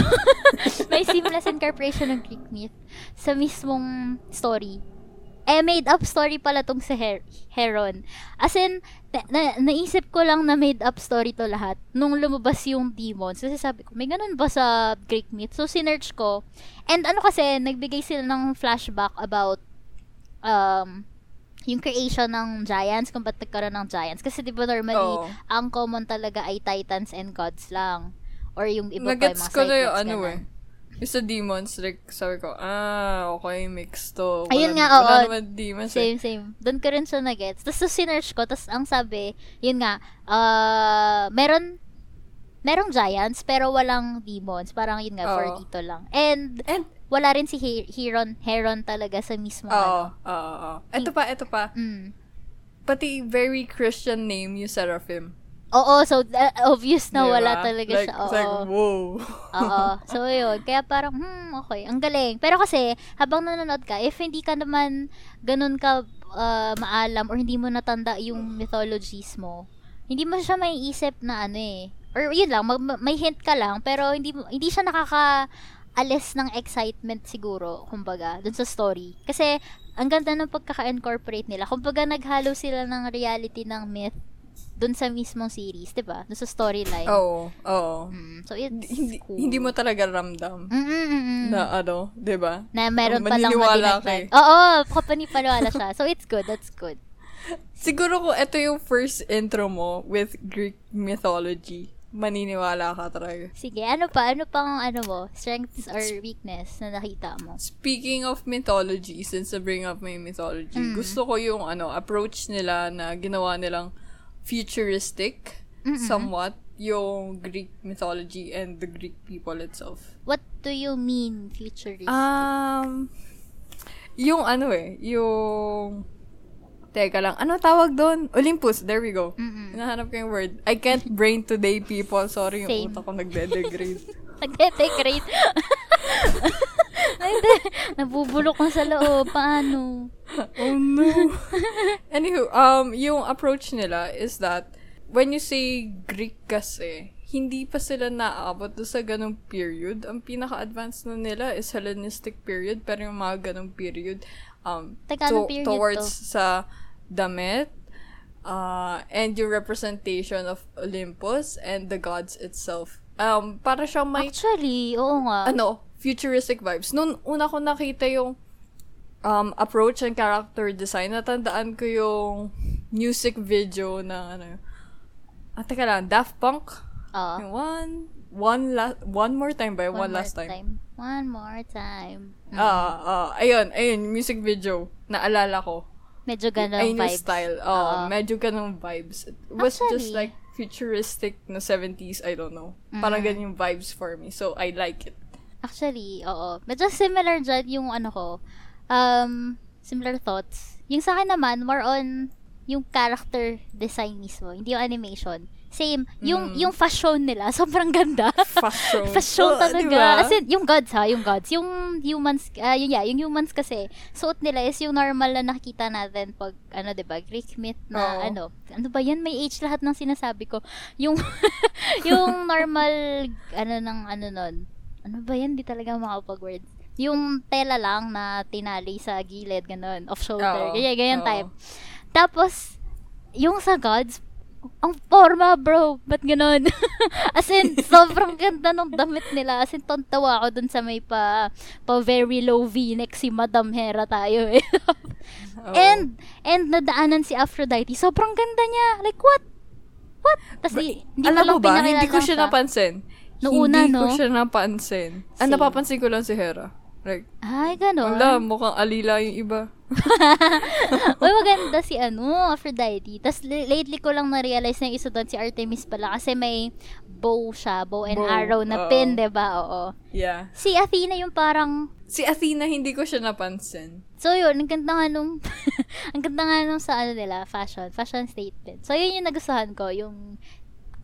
may seamless incorporation ng Greek myth sa mismong story. Eh, made up story pala tong si Her- Heron. As in, na- na- naisip ko lang na made up story to lahat nung lumabas yung demons. Kasi sabi ko, may ganun ba sa Greek myth? So, sinerch ko. And ano kasi, nagbigay sila ng flashback about um, yung creation ng giants, kung ba't nagkaroon ng giants. Kasi di ba normally, Oo. ang common talaga ay titans and gods lang. Or yung iba pa yung mga ko na yung ano eh. Yung sa demons, like, sabi ko, ah, okay, mix to. Ayun Wala- nga, Wala oo. naman demons eh. Same, same. Doon ko rin siya nag-gets. Tapos, so, sinerch ko. Tapos, ang sabi, yun nga, uh, meron, merong giants, pero walang demons. Parang yun nga, for Oo. dito lang. And, And, wala rin si He- Heron, Heron talaga sa mismo. oo, ano. oo, oo. Ito pa, ito pa. Mm. Pati very Christian name yung Seraphim. Oo, so, uh, obvious na Diba? wala talaga like, siya. It's Oo. like, whoa. Oo. So, yun. Kaya parang, hmm, okay. Ang galing. Pero kasi, habang nanonood ka, if hindi ka naman ganun ka uh, maalam or hindi mo natanda yung mythologies mo, hindi mo siya maiisip na ano eh. Or yun lang, mag- ma- may hint ka lang, pero hindi hindi siya nakaka alis ng excitement siguro, kumbaga, dun sa story. Kasi, ang ganda ng pagkaka-incorporate nila. Kumbaga, naghalo sila ng reality ng myth dun sa mismong series, di ba? Dun sa storyline. Oo, oo. Mm, so, it's Hindi, cool. hindi mo talaga ramdam Mm-mm-mm. na ano, di ba? na meron pa lang Maniniwala ka madinagdag. eh. Oo, kapanipaniwala siya. So, it's good. That's good. Siguro kung ito yung first intro mo with Greek mythology, maniniwala ka talaga. Sige, ano pa? Ano pang ano mo? Strengths or weakness na nakita mo? Speaking of mythology, since I bring up my mythology, Mm. gusto ko yung ano approach nila na ginawa nilang futuristic somewhat yung Greek mythology and the Greek people itself. What do you mean futuristic? Um, yung ano eh, yung Teka lang, ano tawag doon? Olympus, there we go. Mm-mm. Hinahanap ko yung word. I can't brain today, people. Sorry, yung Same. utak ko nagde-degrade. Nagde-decorate. Nagde- Nabubulok na sa loob. Paano? oh no. Anywho, um, yung approach nila is that when you say Greek kasi, hindi pa sila naaabot do sa ganong period. Ang pinaka-advanced na nila is Hellenistic period, pero yung mga ganong period, um, anong period towards to? sa damit, uh, and yung representation of Olympus and the gods itself. Um, para siyang may Actually, oo nga. ano, futuristic vibes. Noon, una ko nakita yung um, approach and character design, natandaan ko yung music video na, ano, ah, teka lang, Daft Punk. Oo. Yung one, one, la- one more time ba? One, more last time. One more time. Mm. Ah, ah, ayun, ayun, music video, naalala ko. Medyo ganun Ayun yung vibes. style. Oh, Oo. medyo ganun vibes. It was just Actually. like futuristic na 70s, I don't know. Parang Mm. ganun yung vibes for me. So, I like it. Actually, oo. Medyo similar dyan yung ano ko. Um, similar thoughts. Yung sa akin naman, more on yung character design mismo. Hindi yung animation. Same. Yung, Mm. yung fashion nila, sobrang ganda. Fashion. fashion Oh, talaga. diba? As in, yung gods ha, yung gods. Yung humans, ah yun yeah, yung humans kasi, suot nila is yung normal na nakikita natin pag, ano, 'di ba Greek myth na, Oo. ano, ano ba yan? May age lahat ng sinasabi ko. Yung, yung normal, ano, ng, ano nun. Ano ba yan? Di talaga makapag-words. Yung tela lang na tinali sa gilid, ganun, off shoulder. Oo. Ganyan, ganyan Oo. type. Tapos, yung sa gods, ang forma, bro. Ba't ganun? As in, sobrang ganda ng damit nila. As in, tontawa ako dun sa may pa, pa very low v-neck si Madam Hera tayo eh. Oo. and, and nadaanan si Aphrodite. Sobrang ganda niya. Like, what? What? Tapos, di, hindi ko Alam mo ba, hindi ko siya napansin. Hindi una, ko no? siya napansin. Ah, Same. napapansin ko lang si Hera. Like, Ay, ganun. wala, mukhang alila yung iba. Uy, maganda si ano, Aphrodite. Tapos lately ko lang na-realize na isa doon si Artemis pala kasi may bow siya, bow and Bow, arrow na oo. pin, 'di ba? Oo. Yeah. Si Athena yung parang Si Athena, hindi ko siya napansin. So yun, ang ganda nga nung ang ganda nga nung sa ano nila, fashion, fashion statement. So yun yung nagustuhan ko, yung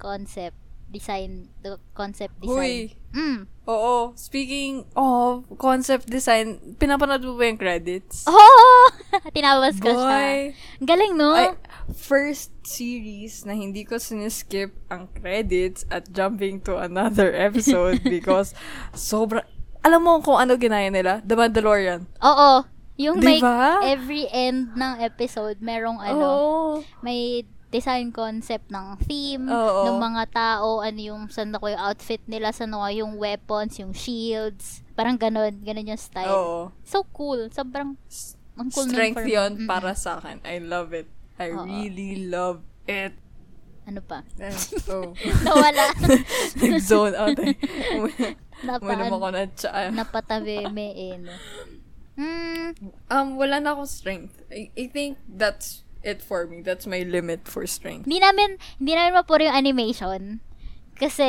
concept design, the concept design. Huy. Mm. Oo. Speaking of concept design, pinapanood mo ba yung credits? Oh! Tinawas ko siya. Ang Galing, no? Ay, first series na hindi ko siniskip ang credits at jumping to another episode because sobra... Alam mo kung ano ginaya nila? The Mandalorian. Oo. Yung may Diba? every end ng episode, merong ano, Oo. may design concept ng theme, Oo. ng mga tao, ano yung, saan ako yung outfit nila, saan ako yung weapons, yung shields, parang ganun, ganun yung style. Oo. So cool, sobrang, ang cool Strength yun Mm-mm. para sa akin. I love it. I Oo. really love it. Ano pa? Eh, oh. Nawala. Nag-zone out eh. Uminom ako na tsa. napatabi me eh, no? Hmm, Um, wala na akong strength. I, I think that's it for me. That's my limit for strength. hindi namin, hindi namin mapuro yung animation. Kasi,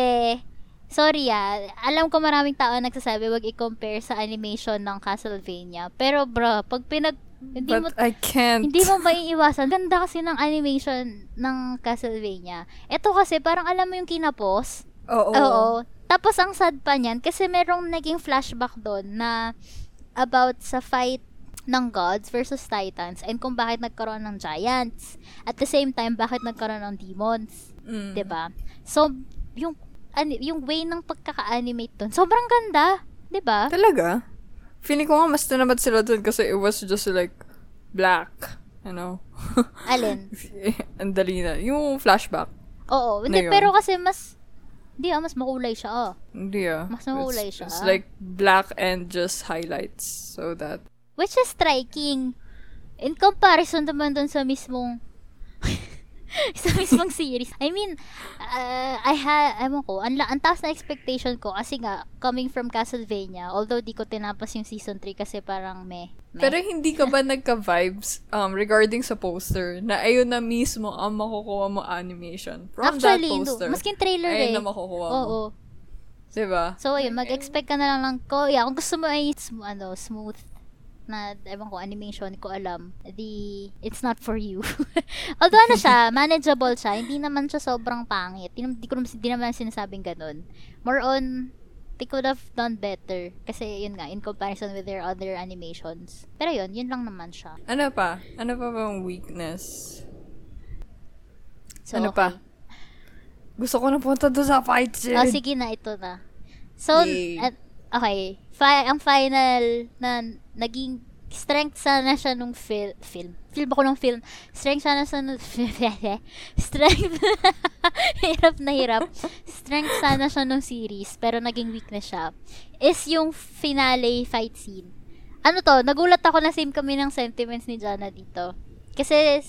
sorry ah, alam ko maraming tao nagsasabi wag i-compare sa animation ng Castlevania. Pero bro, pag pinag, hindi mo, But I can't. hindi mo maiiwasan. Ganda kasi ng animation ng Castlevania. Ito kasi, parang alam mo yung kinapos. Oo. Oo. Tapos, ang sad pa niyan, kasi merong naging flashback doon na about sa fight ng gods versus titans and kung bakit nagkaroon ng giants. At the same time, bakit nagkaroon ng demons. Mm. 'Di ba? So, yung ani- yung way ng pagkaka-animate doon, sobrang ganda. 'di ba? Talaga? Feeling ko nga mas tinamat sila dun kasi it was just like black. You know? Alin? Ang dali na. Yung flashback. Oo. Hindi, pero kasi mas, hindi ah, mas makulay siya ah. Hindi ah. Mas makulay It's- siya. It's like black and just highlights. So that Which is striking. In comparison naman dun sa mismong sa mismong series. I mean, uh, I ha, ewan ko, ang, ang taas na expectation ko kasi nga, coming from Castlevania, although di ko tinapos yung season 3 kasi parang meh. meh. Pero hindi ka ba nagka-vibes um, regarding sa poster na ayun na mismo ang makukuha mo animation from Actually, that poster? no, maskin trailer ayun eh. na makukuha mo. Oo. Diba? So, ayun, mag-expect ka na lang ng ko. Yeah, kung gusto mo ay sm- ano, smooth na, ewan ko, animation, ko alam, di, it's not for you. Although ano siya, manageable siya, hindi naman siya sobrang pangit. Di, di ko naman, di naman sinasabing ganun. More on, they could have done better. Kasi, yun nga, in comparison with their other animations. Pero yun, yun lang naman siya. Ano pa? Ano pa bang weakness? So, ano okay. pa? Gusto ko na punta doon sa fight scene. Oh, sige na, ito na. So, Yay. at, okay. Fi- ang final na naging strength sana siya nung fil- film. Film ako nung film. Strength sana siya nung... strength. hirap na hirap. Strength sana siya nung series, pero naging weakness siya. Is yung finale fight scene. Ano to, nagulat ako na same kami ng sentiments ni Jana dito. Kasi,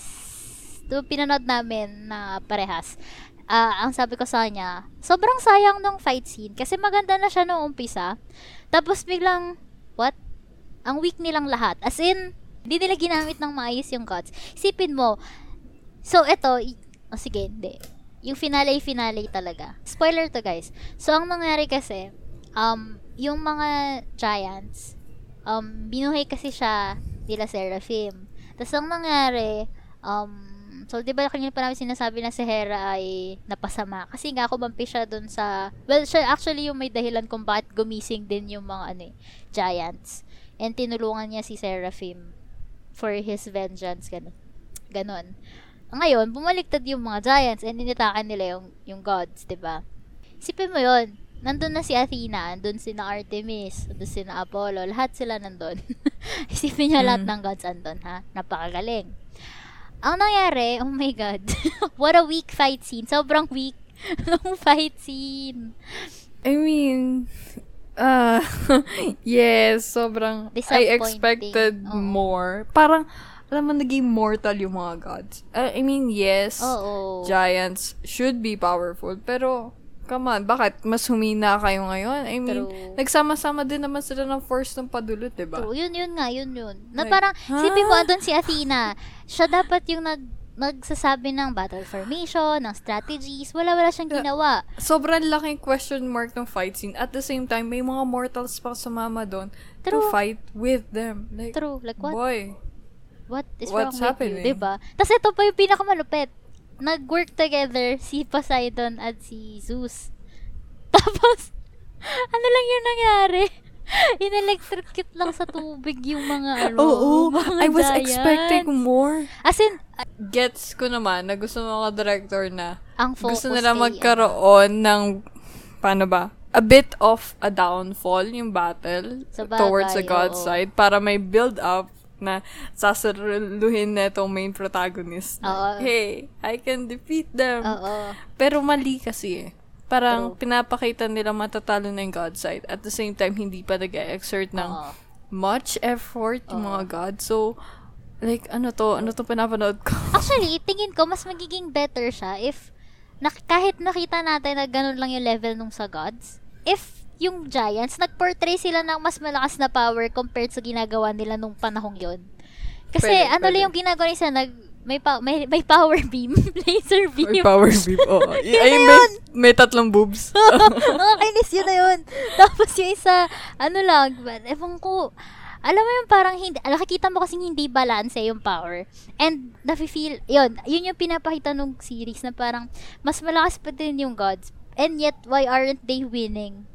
to pinanood namin na parehas ah ang sabi ko sa kanya, sobrang sayang nung fight scene kasi maganda na siya nung umpisa. Tapos biglang, what? Ang weak nilang lahat. As in, hindi nila ginamit ng maayos yung gods. Isipin mo, so eto, oh, sige, hindi. Yung finale, finale talaga. Spoiler to guys. So, ang nangyari kasi, um, yung mga giants, um, binuhay kasi siya nila Seraphim. Tapos, ang nangyari, um, So, di ba kanina pa namin sinasabi na si Hera ay napasama? Kasi nga, kumampi siya dun sa... Well, siya actually yung may dahilan kung bakit gumising din yung mga ano eh, giants. And tinulungan niya si Seraphim for his vengeance. Ganon. Ganon. Ngayon, bumaliktad yung mga giants and initakan nila yung, yung gods, di ba? Isipin mo yon Nandun na si Athena, nandun si na Artemis, nandun si na Apollo, lahat sila nandun. Isipin niyo lahat Mm. ng gods andun, ha? Napakagaling. Ang nangyari, oh my god, what a weak fight scene. Sobrang weak ng fight scene. I mean, uh, yes, sobrang, I expected Oo. more. Parang, alam mo, naging mortal yung mga gods. Uh, I mean, yes, Oo. giants should be powerful, pero, come on, bakit mas humina kayo ngayon? I mean, True. nagsama-sama din naman sila ng force ng padulot, diba? True, yun yun nga, yun yun. Na Like, parang, ha? sipin mo, andun si Athena. Siya dapat yung nag, nagsasabi ng battle formation, ng strategies. Wala-wala siyang ginawa. Sobrang laking question mark ng fight scene. At the same time, may mga mortals pa sumama doon to fight with them. Like, True. Like, what? boy. What is What's wrong happening? with you? Diba? Tapos ito pa yung pinakamalupit. Nag-work together si Poseidon at si Zeus. Tapos, ano lang yung nangyari? In-electrocute lang sa tubig yung mga ano, Oo, mga I was giants. expecting more. As in, Gets ko naman na gusto ng mga director na ang focus gusto nila kay, magkaroon ng, paano ba, a bit of a downfall yung battle bagay, towards the god oo. side para may build up na sasaluhin na itong main protagonist. na, Oo. Hey, I can defeat them. Oo. Pero mali kasi eh. Parang True. pinapakita nila matatalo na yung God side. At the same time, hindi pa nag-exert ng Oo. much effort yung Oo. mga God. So, like, ano to? Ano to pinapanood ko? Actually, tingin ko, mas magiging better siya if nak- kahit nakita natin na ganun lang yung level nung sa gods, if yung giants, nag-portray sila ng mas malakas na power compared sa ginagawa nila nung panahong yon. Kasi Pwede, ano pwede. lang yung ginagawa nila, nag, may, pa- may, may power beam, laser beam. May power beam. Oo. Yun Ay, na may, yun! may tatlong boobs. Nakakainis yun na yun. Tapos yung isa, ano lang, ewan ko, alam mo yung parang hindi, nakikita mo kasing hindi balance yung power. And, nafe-feel, yun, yun yung pinapakita nung series na parang, mas malakas pa din yung gods. And yet, why aren't they winning?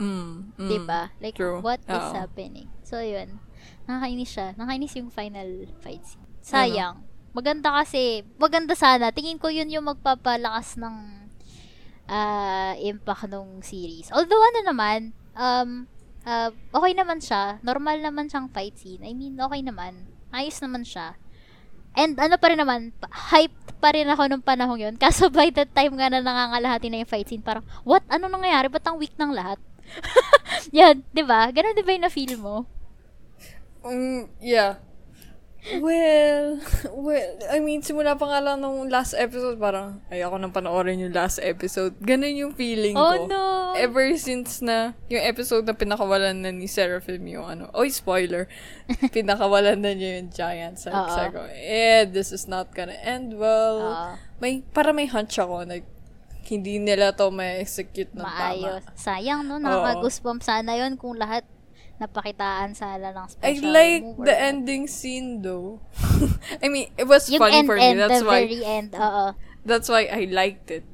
mm, mm, Diba? Like, true. what is Oo. happening? So, yun. Nakakainis siya. Nakakainis yung final fight scene. Ano? Maganda kasi, maganda sana. Tingin ko yun yung magpapalakas ng ah, impact nung series. Although, ano naman, um, ah, okay naman siya. Normal naman siyang fight scene. I mean, okay naman. Ayos naman siya. And ano pa rin naman, hyped pa rin ako nung panahon yun. Kaso by that time nga na nangangalahati na yung fight scene, parang, what? Ano nangyayari? Ba't ang weak ng lahat? Yan, di ba? Ganon di ba yung na-feel mo? Mm, yeah. Well, well, I mean, simula pa nga lang nung last episode, parang, ayoko nang panoorin yung last episode. Ganun yung feeling Oh, ko. no. Ever since na, yung episode na pinakawalan na ni Seraphim yung ano, oy, spoiler, pinakawalan na niya yung giant. Oo. sabi ko, eh, this is not gonna end well. Oo. May, para may hunch ako na hindi nila to ma-execute ng Maayos. tama. Sayang, no? Oo. Nakaka-goosebump sana yon kung lahat napakitaan sana ng I special like move or the what. ending scene though. I mean, it was Yung funny end, for me. end, That's the why very end. Oo. that's why I liked it.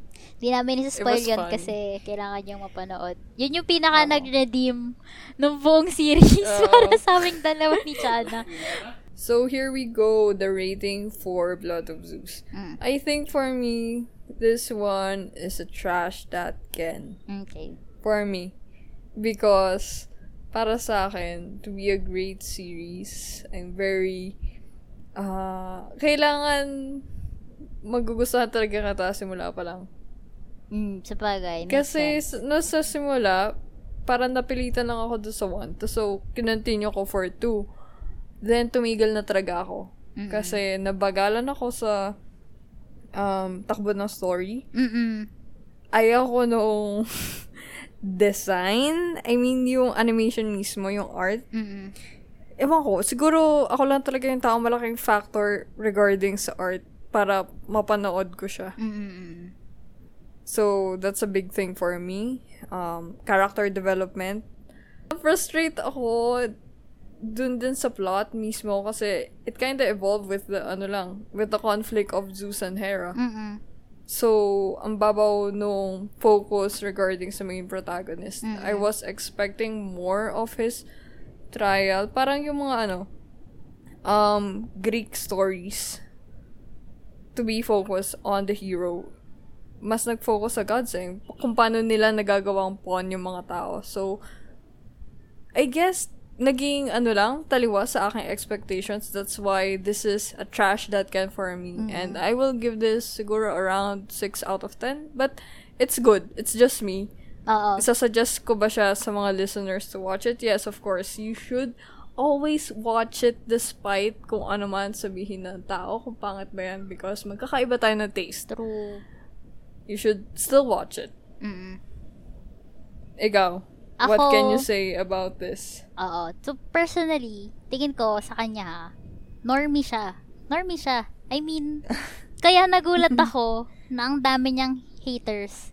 Di namin isa-spoil yun fun. kasi kailangan niyang mapanood. Yun yung pinaka Oo. nag-redeem ng buong series Oo. para sa aming dalawa ni Chana. So here we go, the rating for Blood of Zeus. Mm. I think for me, this one is a trash that can. Okay. For me. Because, para sa akin, to be a great series, I'm very, uh, kailangan magugustuhan talaga kata simula pa lang. Mm, sa bagay. Kasi, sense. s- no, sa simula, parang napilitan lang ako doon sa 1. So, kinontinue ko for 2. Then, tumigil na talaga ako. Mm-mm. Kasi, nabagalan ako sa um, takbo ng story. Mm-mm. Ayaw ko nung design. I mean, yung animation mismo, yung art. Mm-mm. Ewan ko, siguro ako lang talaga yung tao malaking factor regarding sa art para mapanood ko siya. Mm-mm. So, that's a big thing for me. Um, character development. Frustrate ako dun din sa plot mismo kasi it kinda evolved with the, ano lang, with the conflict of Zeus and Hera. Mm-mm. So, ang babaw nung focus regarding sa main protagonist. Mm-mm. I was expecting more of his trial. Parang yung mga ano, um, Greek stories to be focused on the hero. Mas nag-focus sa gods eh. Kung paano nila nagagawang pawn yung mga tao. So, I guess, naging ano lang, taliwa sa aking expectations. That's why this is a trash that can for me. And I will give this siguro around 6 out of 10. But, it's good. It's just me. Oo. Isasuggest ko ba siya sa mga listeners to watch it? Yes, of course. You should always watch it despite kung ano man sabihin ng tao kung pangit ba yan because magkakaiba tayo ng taste. True. You should still watch it. Mm-mm. Ikaw, what can Ako- you say about this? Oo. So, personally, tingin ko sa kanya ha, normie siya. Normie siya. I mean, kaya nagulat ako na ang dami niyang haters.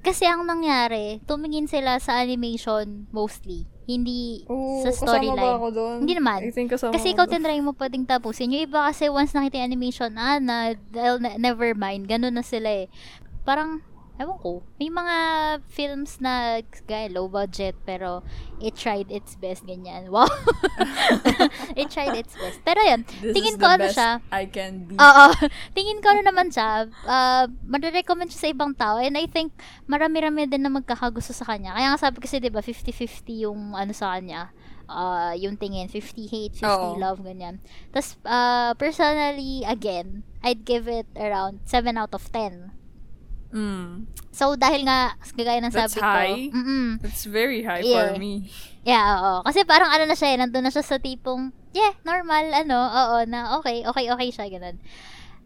Kasi ang nangyari, tumingin sila sa animation mostly. Hindi Oh, sa storyline. kasama ba ako doon? Hindi naman. I think kasama Kasi ako ikaw tinry mo pa ding tapusin. Yung iba kasi once nakita yung animation, ah, na, ne- never mind. Ganun na sila eh. Parang, ewan ko, may mga films na gaya low budget pero it tried its best, ganyan. Wow! it tried its best. Pero yun, This tingin ko ano siya, I can be. Oo. Tingin ko ano naman siya, uh, marirecommend siya sa ibang tao. And I think, marami-rami din na magkakagusto sa kanya. Kaya nga sabi kasi, di ba, 50-50 yung ano sa kanya. Uh, yung tingin, 50 hate, 50 Oo. love, ganyan. Tapos, uh, personally, again, I'd give it around 7 out of 10. Mm. So, dahil nga, gagaya ng That's sabi high. ko, mm It's very high Yeah. for me. Yeah, oo. Kasi parang ano na siya, eh, nandun na siya sa tipong, yeah, normal, ano, oo, na okay, okay, okay siya, ganun.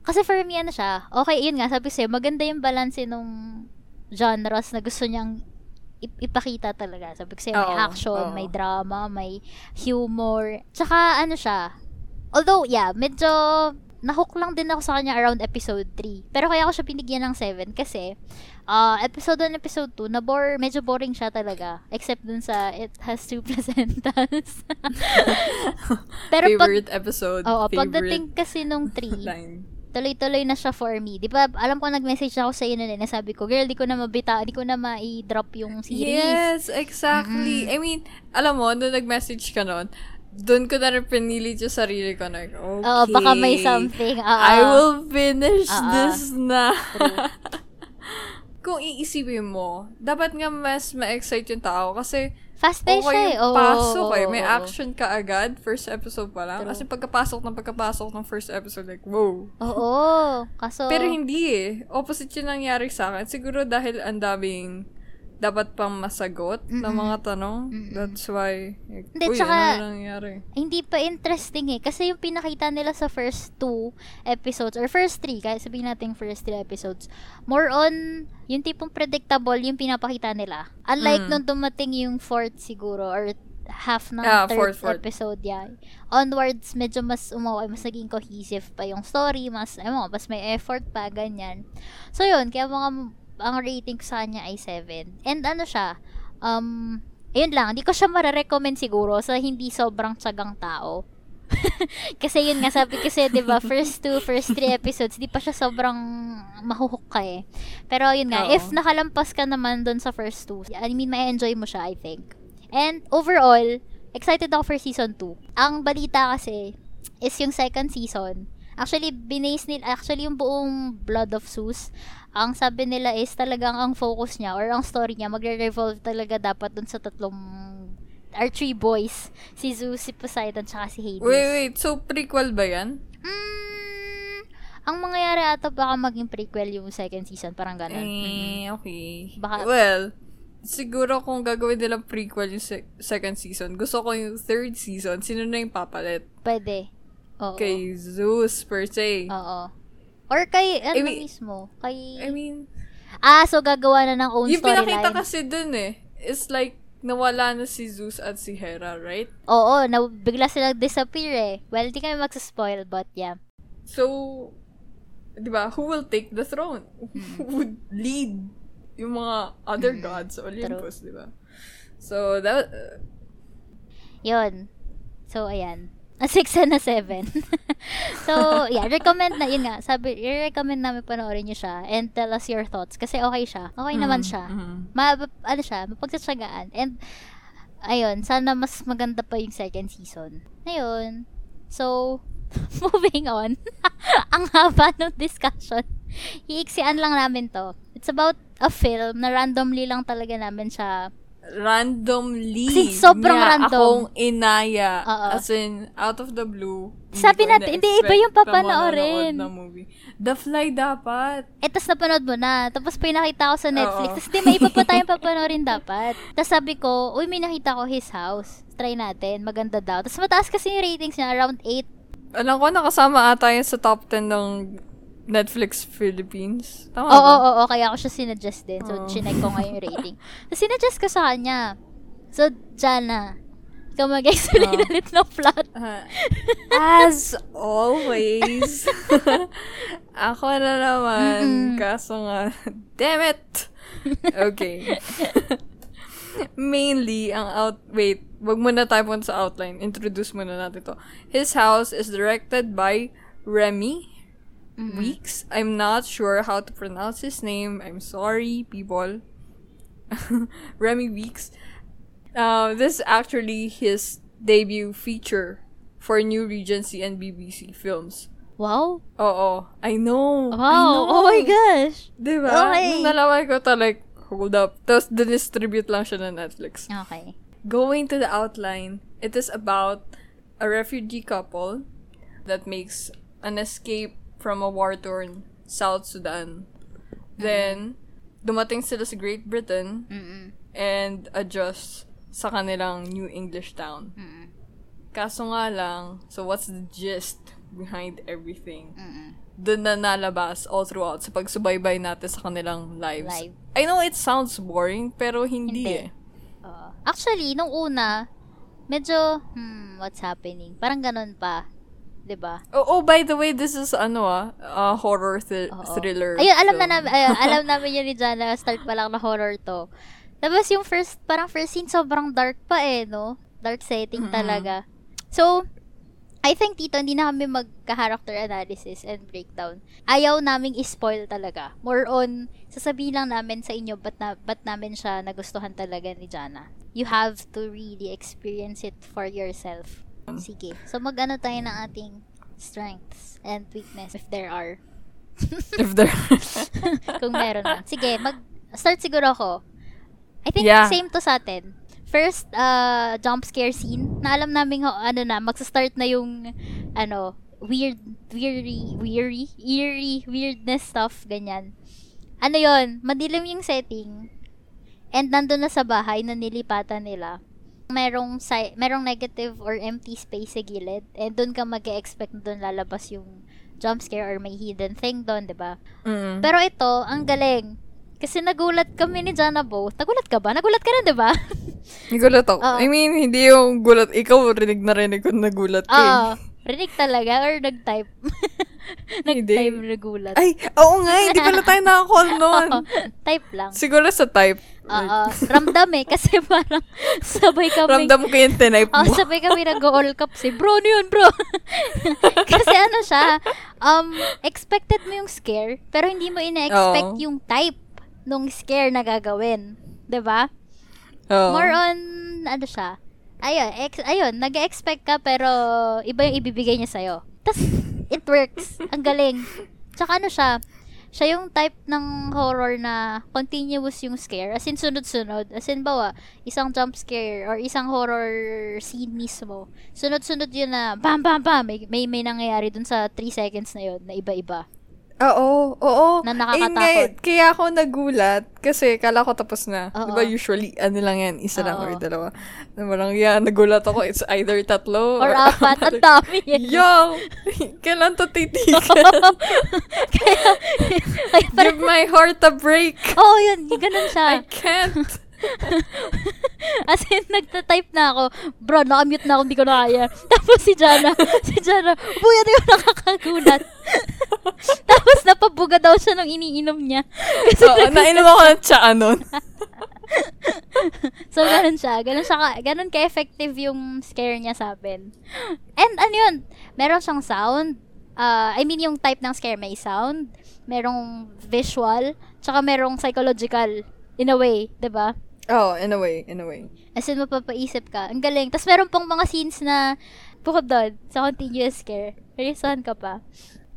Kasi for me, ano siya, okay, yun nga, sabi sa'yo, maganda yung balance nung genres na gusto niyang ip- ipakita talaga. Sabi ko sa'yo, may action, oo. may drama, may humor. Tsaka, ano siya, although, yeah, medyo nahook lang din ako sa kanya around episode 3. Pero kaya ako siya pinigyan ng 7 kasi uh, episode 1 episode 2, na bore, medyo boring siya talaga. Except dun sa it has two placentas. Pero pag, favorite episode. oo, favorite pagdating kasi nung 3, line. tuloy-tuloy na siya for me. Di ba, alam ko nag-message ako sa iyo noon eh, nasabi ko, girl, di ko na mabita, di ko na ma-drop yung series. Yes, exactly. I mean, alam mo, nung nag-message ka nun, doon ko na rin pinili yung sarili ko na, okay. Oo, baka may something. Oo. I will finish Oo. this na. Kung iisipin mo, dapat nga mas ma-excite yung tao kasi Fast paced siya okay eh. yung Oo, pasok oo, eh. May action ka agad, first episode pa lang. True. Kasi pagkapasok ng pagkapasok ng first episode, like, wow. Oo. Kaso, Pero hindi eh. Opposite yung nangyari sa akin. Siguro dahil ang daming dapat pang masagot ng Mm-mm. mga tanong. Mm-mm. That's why, like, Hindi, uy, tsaka- ano nangyari? hindi pa interesting eh. Kasi yung pinakita nila sa first two episodes, or first three, kaya sabihin natin first three episodes, more on, yung tipong predictable yung pinapakita nila. Unlike Mm. nung dumating yung fourth siguro, or half ng Yeah, third fourth, fourth. episode, yeah. Onwards, medyo mas umuwi, mas naging cohesive pa yung story, mas, ano, mas may effort pa, ganyan. So, yun, kaya mga, ang rating sa kanya ay 7. And ano siya, um, ayun lang, hindi ko siya mare-recommend siguro sa hindi sobrang tsagang tao. kasi yun nga, sabi kasi, di ba, first two, first three episodes, di pa siya sobrang mahuhook ka eh. Pero yun nga, Oo. if nakalampas ka naman dun sa first two, I mean, may enjoy mo siya, I think. And overall, excited ako for season 2. Ang balita kasi is yung second season. Actually, binase nila, actually yung buong Blood of Zeus, ang sabi nila is talagang ang focus niya or ang story niya magre-revolve talaga dapat dun sa tatlong our three boys. Si Zeus, si Poseidon, tsaka si Hades. Wait, wait. So, prequel ba yan? Mm, ang mangyayari ata baka maging prequel yung second season, parang ganun. Eh, okay. Baka- well, siguro kung gagawin nilang prequel yung se- second season, gusto ko yung third season, sino na yung papalit? Pwede. Oo. Kay Zeus, per se. Oo. Or kay, ano I mean- mismo? Kay, I mean, ah, so gagawa na ng own yung pinakita storyline. kasi dun eh, is like, nawala na si Zeus at si Hera, right? Oo, na bigla silang disappear eh. Well, di kami magsaspoil, but yeah. So, di ba, who will take the throne? Who would lead yung mga other gods sa Olympus, di ba? So, that, uh, Yun. So, ayan. A 6 and a 7. so, yeah, recommend na, yun nga, sabi, i-recommend namin panoorin nyo siya and tell us your thoughts. Kasi okay siya. Okay naman siya. mhm. Ma, ano siya, mapagtsatsagaan. And, ayun, sana mas maganda pa yung second season. Ayun. So, moving on. Ang haba ng discussion. Iiksian lang namin to. It's about a film na randomly lang talaga namin siya randomly Kasi sobrang niya random. akong inaya. Oo. As in, out of the blue. Sabi natin, hindi, iba yung na papanoorin. ng movie. The Fly dapat. Eh, tas napanood mo na. Tapos pinakita ko sa Netflix. Tapos di, may iba pa tayong papanoorin dapat. Tapos sabi ko, uy, may nakita ko his house. Try natin. Maganda daw. Tapos mataas kasi yung ratings niya. Around 8. Alam ko, nakasama ata yun sa top 10 ng Netflix Philippines. Tama Oo, oo, ba? oo. Kaya ako siya sinuggest din. So, chinek ko nga yung rating. Tapos sinuggest ko sa kanya. So, Jana, ikaw mag-explain Oo. ulit ng plot. Ah, as always, ako na naman. Mm-mm. Kaso nga, damn it! Okay. Mainly, ang out... Wait, wag muna tayo punta sa outline. Introduce muna natin to. His house is directed by Remy Weeks. I'm not sure how to pronounce his name. I'm sorry, people. Remy Weeks. Uh, this is actually his debut feature for New Regency and BBC Films. Wow. Oo. I know. I know. Oh my gosh. Diba? Okay. Nung nalaman ko to, like, hold up. Tapos, distribute lang siya na Netflix. Okay. Going to the outline, it is about a refugee couple that makes an escape from a war-torn South Sudan. Then, dumating sila sa Great Britain Mm-mm. and adjust sa kanilang New English town. Mm-mm. Kaso nga lang, so what's the gist behind everything? Mm-mm. Doon na nalabas all throughout sa pagsubaybay natin sa kanilang lives. Live. I know it sounds boring, pero hindi, Hindi. eh. Oo. actually, nung una, medyo, hmm, what's happening? Parang ganun pa. 'Di ba? Oh, oh, by the way, this is ano ah, a horror Oo. thriller. Ayun, alam na film. namin, ayun, alam namin yun ni Jana, start pa lang na horror to. Tapos yung first, parang first scene, sobrang dark pa eh, no? Dark setting Mm-mm. talaga. So, I think dito, hindi na kami magka-character analysis and breakdown. Ayaw naming i-spoil talaga. More on, sasabihin lang namin sa inyo ba't, na, ba't namin siya nagustuhan talaga ni Jana. You have to really experience it for yourself. Sige. So, mag-ano tayo ng ating strengths and weakness if there are. If there Kung meron na. Sige, mag-start siguro ako. I think Yeah. same to sa atin. First, uh, jump scare scene. Na alam namin, ho, ano na, magsa-start na yung, ano, weird, weary, weary, eerie, weirdness stuff, ganyan. Ano yon Madilim yung setting. and nandun na sa bahay na nilipatan nila, merong, si- merong negative or empty space sa gilid, and dun ka mag expect na dun lalabas yung jump scare or may hidden thing doon, di ba? Mm. Pero ito, ang galing. Kasi nagulat kami ni Jana both. Nagulat ka ba? Nagulat ka rin, di ba? Nagulat ako. Oo. I mean, hindi yung gulat. Ikaw, rinig na rinig ko nagulat ka. eh. Oo. Rinig talaga or nag-type? nag-type nagulat. Ay, oo nga, hindi pala tayo nakakoll noon. Oo, type lang. Siguro sa type. Oo. Ramdam eh. Kasi parang sabay kami. Ramdam ko yung tinype Oh, mo. sabay kami nag-all cups eh. Bro, ano yun, bro? Kasi ano siya, um, expected mo yung scare, pero hindi mo ina-expect Oo. yung type nung scare na gagawin. ba? Oo. More on, ano siya, ayun, ex- ayun, nag-expect ka, pero iba yung ibibigay niya sa'yo. Tapos, it works. Ang galing. Tsaka ano siya, siya yung type ng horror na continuous yung scare. As in, sunod-sunod. As in, bawa, isang jump scare or isang horror scene mismo. Sunod-sunod yun na, bam, bam, bam. May, may, may nangyayari dun sa 3 seconds na yun na iba-iba. Oo, oo. Na Eh, nakakatakot. nga, kaya ako nagulat kasi kala ko tapos na. Oo. Di ba usually, ano lang yan, isa lang Oo. or dalawa. Na Parang, yeah, nagulat ako. It's either tatlo Or apat. Ang dami yun. Yo! Kailan to titigil? kaya, kaya parang, Give my heart a break. oo, oh, yun. Ganun siya. I can't. As in, nagta-type na ako, bro, nakamute na ako, hindi ko na kaya. Tapos si Jana, si Jana, boy, ano yung nakakagulat? Tapos napabuga daw siya nung iniinom niya. Kasi, Oo, nainom ako ng tsaa nun. so, ganun siya. Ganun siya, ka, ganun ka-effective yung scare niya sa akin. And ano yun, meron siyang sound. Uh, I mean, yung type ng scare may sound, merong visual, tsaka merong psychological in a way, 'di ba? Oh, in a way, in a way. As in, mapapaisip ka. Ang galing. Tapos meron pang mga scenes na bukod doon, sa continuous scare. Reason ka pa.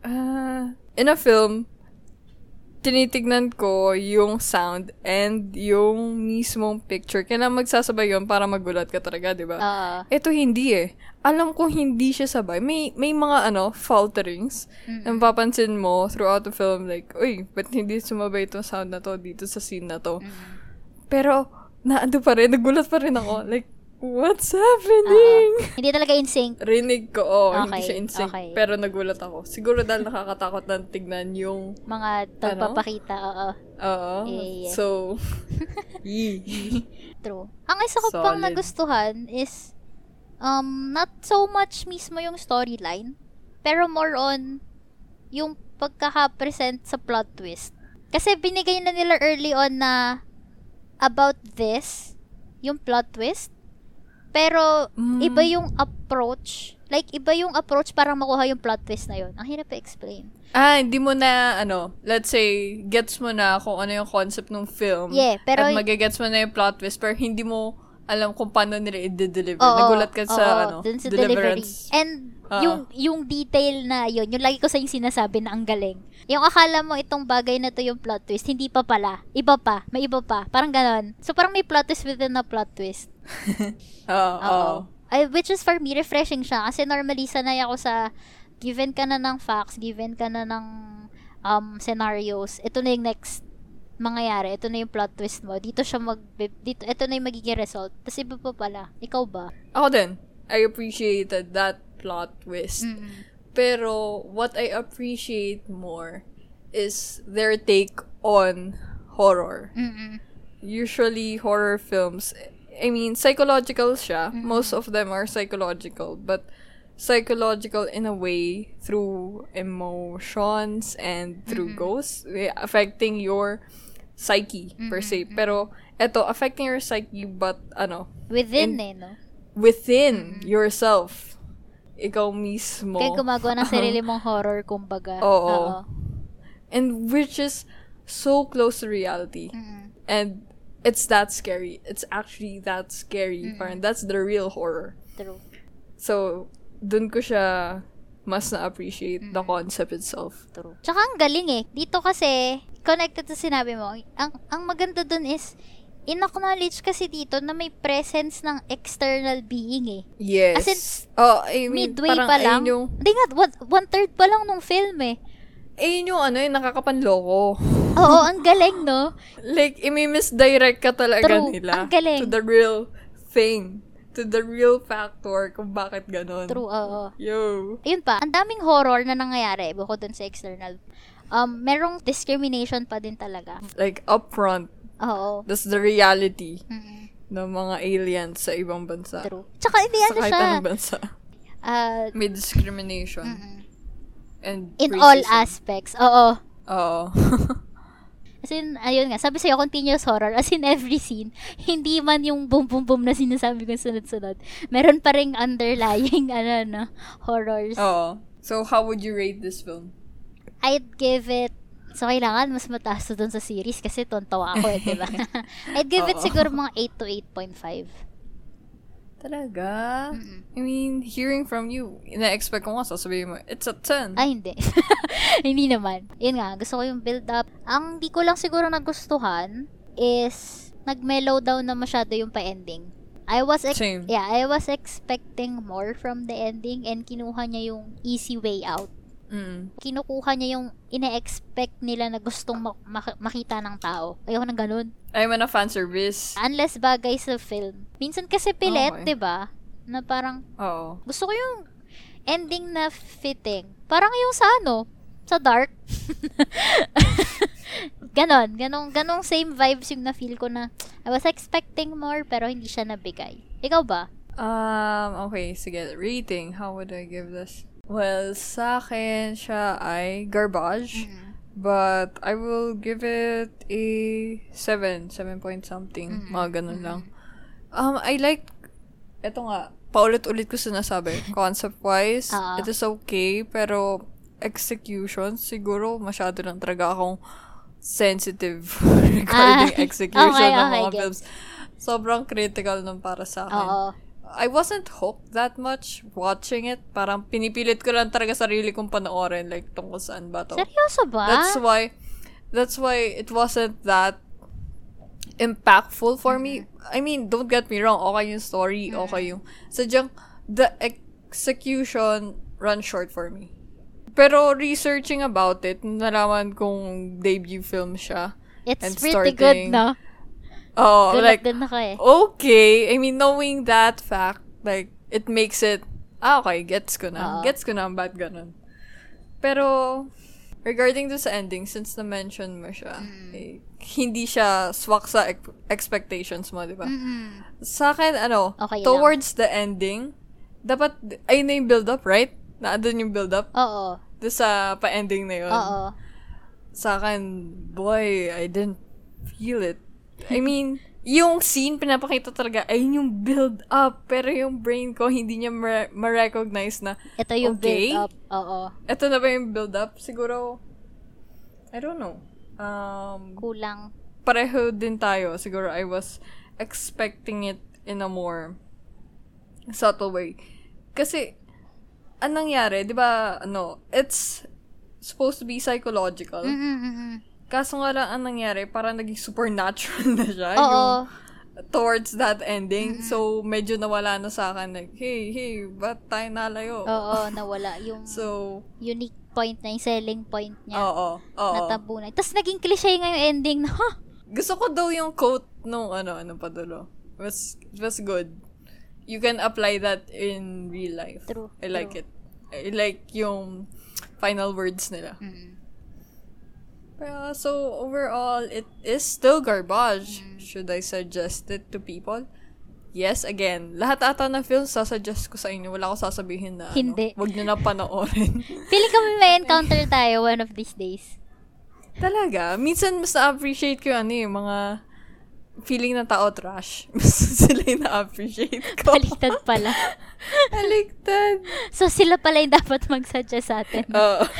Ah, in a film, tinitignan ko yung sound and yung mismong picture. Kailangan magsasabay yun para magulat ka talaga, di ba? Ah. Ito hindi eh. Alam ko hindi siya sabay. May may mga ano, falterings. Na mapapansin mo throughout the film like, uy, ba't hindi sumabay itong sound na to dito sa scene na to? Pero, naando pa rin, nagulat pa rin ako. Like, what's happening? hindi talaga in sync. Rinig ko, oh, hindi Okay, siya in sync. okay. Pero nagulat ako. Siguro dahil nakakatakot na tignan yung, Mga pagpapakita. Oo. oo. Yeah, yeah. So, yee. True. Ang isa ko pang Solid. nagustuhan is um not so much mismo yung storyline, pero more on yung pagkaka-present sa plot twist. Kasi binigay na nila early on na about this, yung plot twist. Pero Mm. iba yung approach. Like, iba yung approach para makuha yung plot twist na yun. Ang hirap i-explain. ah, hindi mo na, ano, let's say, gets mo na kung ano yung concept ng film. Yeah, pero- At magigets mo na yung plot twist, pero hindi mo alam kung paano nila i-deliver. Oo, Nagulat ka sa, oo, ano, dun sa delivery. deliverance. And Oo. yung yung detail na yun, yung lagi ko sa yung sinasabi na ang galing. Yung akala mo itong bagay na to yung plot twist, hindi pa pala. Iba pa, may iba pa. Parang ganon. So parang may plot twist within a plot twist. Oo, oo. Ay, which is for me, refreshing siya. Kasi normally, sanay ako sa given ka na ng facts, given ka na ng um, scenarios, ito na yung next mangyayari, ito na yung plot twist mo. Dito siya mag, dito, ito na yung magiging result. Tapos iba pa pala. Ikaw ba? Ako din. I appreciated that plot twist. Mm. Pero what I appreciate more is their take on horror. Mm-mm. Usually horror films, I mean, psychological siya. Most of them are psychological, but psychological in a way through emotions and through ghosts affecting your psyche per se. Pero eto affecting your psyche but ano, Within In- eh, no? within yourself. Ikaw mismo. Kaya gumagawa ng sarili mong horror, kumbaga. Oo. And which is so close to reality. Mm-mm. And it's that scary. It's actually that scary. Parang that's the real horror. True. So, dun ko siya mas na-appreciate the concept itself. True. Tsaka ang galing eh. Dito kasi, connected sa sinabi mo, ang, ang maganda dun is, in-acknowledge kasi dito na may presence ng external being eh. Yes. As in, oh, I mean, Midway parang pa lang. ayun yung, Hindi nga, one, one third pa lang nung film eh. ayun yung ano, yung nakakapanloko. Oo, ang galing, no? like, imi-misdirect ka talaga True. nila Ang galing. to the real thing. To the real factor kung bakit ganon. True, oo. Yo. Yun pa, ang daming horror na nangyayari bukod dun sa external. Um, merong discrimination pa din talaga. Like, upfront. Oo. That's the reality Mm-mm. ng mga aliens sa ibang bansa. True. Tsaka hindi Sa ano kahit siya. anong bansa. ah, May discrimination. mm-mm. And in all racism. aspects. Oo. Oo. As in, ayun nga, sabi sa'yo, continuous horror. As in, every scene, hindi man yung boom, boom, boom na sinasabi ko sunod-sunod. Meron pa rin underlying, ano, no, horrors. Oo. So, how would you rate this film? I'd give it, so kailangan mas mataas dun sa series kasi tontawa ako eh, di ba? I'd give it Oo. siguro mga 8 to 8.5. Talaga? Mm-mm. I mean, hearing from you, ina-expect ko nga sasabihin mo, it's a 10. Ay, hindi. hindi naman. Yun nga, gusto ko yung build-up. Ang di ko lang siguro nagustuhan is nag-mellow down na masyado yung pa-ending. I was ex- Same. yeah, I was expecting more from the ending and kinuha niya yung easy way out. Mm. Kinukuha niya yung ine-expect nila na gustong mak- mak- makita ng tao. Ayoko ng ganun. I'm on a fan service. Unless bagay sa film. Minsan kasi pilit, Okay. 'di ba? Na parang Oo. gusto ko yung ending na fitting. Parang yung sa ano, sa dark. ganon, ganong, ganong same vibes yung na-feel ko na I was expecting more pero hindi siya nabigay. Ikaw ba? Um, okay, sige. Rating, how would I give this? Well, sa akin siya ay garbage. But I will give it a 7. 7 point something. Mga ganun lang. Um, I like, eto nga, paulit-ulit ko sinasabi. Concept-wise, Oo. it is okay. Pero, execution, siguro masyado lang talaga akong sensitive regarding Ah, execution okay, ng okay, mga gets. films. Sobrang critical nung para sa akin. Oo. I wasn't hooked that much watching it. Parang pinipilit ko lang talaga sarili kong panoorin like tungkol saan ba to. Seryoso ba? That's why that's why it wasn't that impactful for me. I mean, don't get me wrong, okay yung story, okay yung sadyang the execution run short for me. Pero researching about it, nalaman kong debut film siya. It's and pretty good, starting- no? Oh, Good like din ako eh. okay. I mean, knowing that fact, like, it makes it, ah, okay, gets ko na. Oo. Gets ko na, ba't ganun. Pero, regarding to sa ending, since na-mention mo siya, Mm. eh, hindi siya swak sa ex- expectations mo, di ba? Mm-mm. Sa akin, ano, Okay lang. towards the ending, dapat, ayun na yung build-up, right? Naandun yung build-up? Oo. Doon sa pa-ending na yun. Oo. Sa akin, boy, I didn't feel it. I mean, yung scene, pinapakita talaga, ay yung build up. Pero yung brain ko, hindi niya ma- ma-recognize na, Ito yung Okay. build up. Oo. eto na ba yung build up? Siguro, I don't know. Um, Kulang. pareho din tayo. Siguro, I was expecting it in a more subtle way. Kasi, anong nangyari, di ba, ano, it's supposed to be psychological. Mm-mm-mm. Kaso nga lang, ang nangyari, parang naging supernatural na siya. Oo. Yung towards that ending. So, medyo nawala na sa akin. Like, hey, hey, ba't tayo nalayo? Oo, nawala. Yung So, unique point na yung selling point niya. oo, oo. Natabunan. Tapos naging cliche nga yung ending na, ha? Gusto ko daw yung quote nung ano, ano pa dulo. It was, it was good. You can apply that in real life. True, I like true. it. I like yung final words nila. Mm. Pero, so, overall, it is still garbage. Mm. Should I suggest it to people? Yes, again. Lahat ata ng films, sasuggest ko sa inyo. Wala ko sasabihin na, Hindi. ano, wag nyo na panoorin. Feeling ko may encounter tayo one of these days. Talaga. Minsan, mas na-appreciate ko ano yung mga feeling ng tao trash. Sila yung na-appreciate ko. Baliktad pala. Baliktad. So, sila pala yung dapat mag-suggest sa atin. Oo.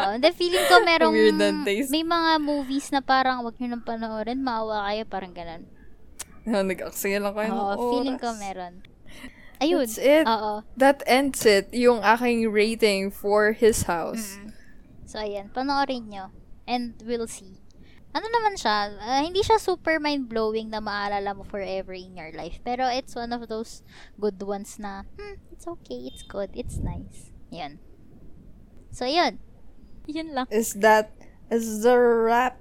Oh, the feeling ko merong, Weird na taste. may mga movies na parang wag nyo nang panoorin, maawa kayo, parang ganun. Ah, Nag-aksaya lang kayo Oo, feeling ko meron. Ayun. That's it. Oo. That ends it. Yung aking rating for his house. Mm. So, ayan. Panoorin nyo. And we'll see. Ano naman siya, ah, hindi siya super mind-blowing na maalala mo forever in your life. Pero it's one of those good ones na, hmm, it's okay, it's good, it's nice. Yan. So, yun. Yun lang. Is that is the wrap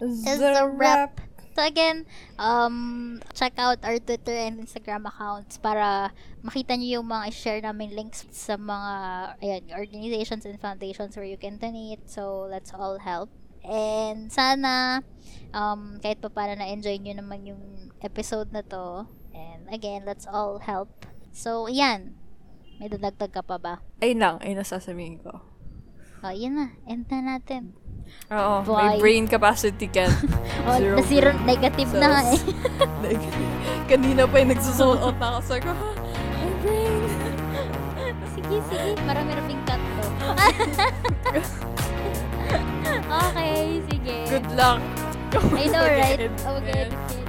is a wrap. So again, um, check out our Twitter and Instagram accounts para makita nyo yung mga share namin links sa mga ayan, organizations and foundations where you can donate. So, let's all help. And sana, um, kahit pa para na-enjoy nyo naman yung episode na to. And again, let's all help. So, yan. May dadagdag ka pa ba? Ayun lang, ayun na sasabihin ko. Oh, yun na. End na natin. Oo, Bye. my brain capacity can. Oh, Zero zero negative na nga eh. like, kanina pa yung nagsusold out na ako. Sabi ko, "Ha? my brain. sige, sige. Marami-raming cut to. okay, sige. Good luck. I know, right? Yan. mag-edit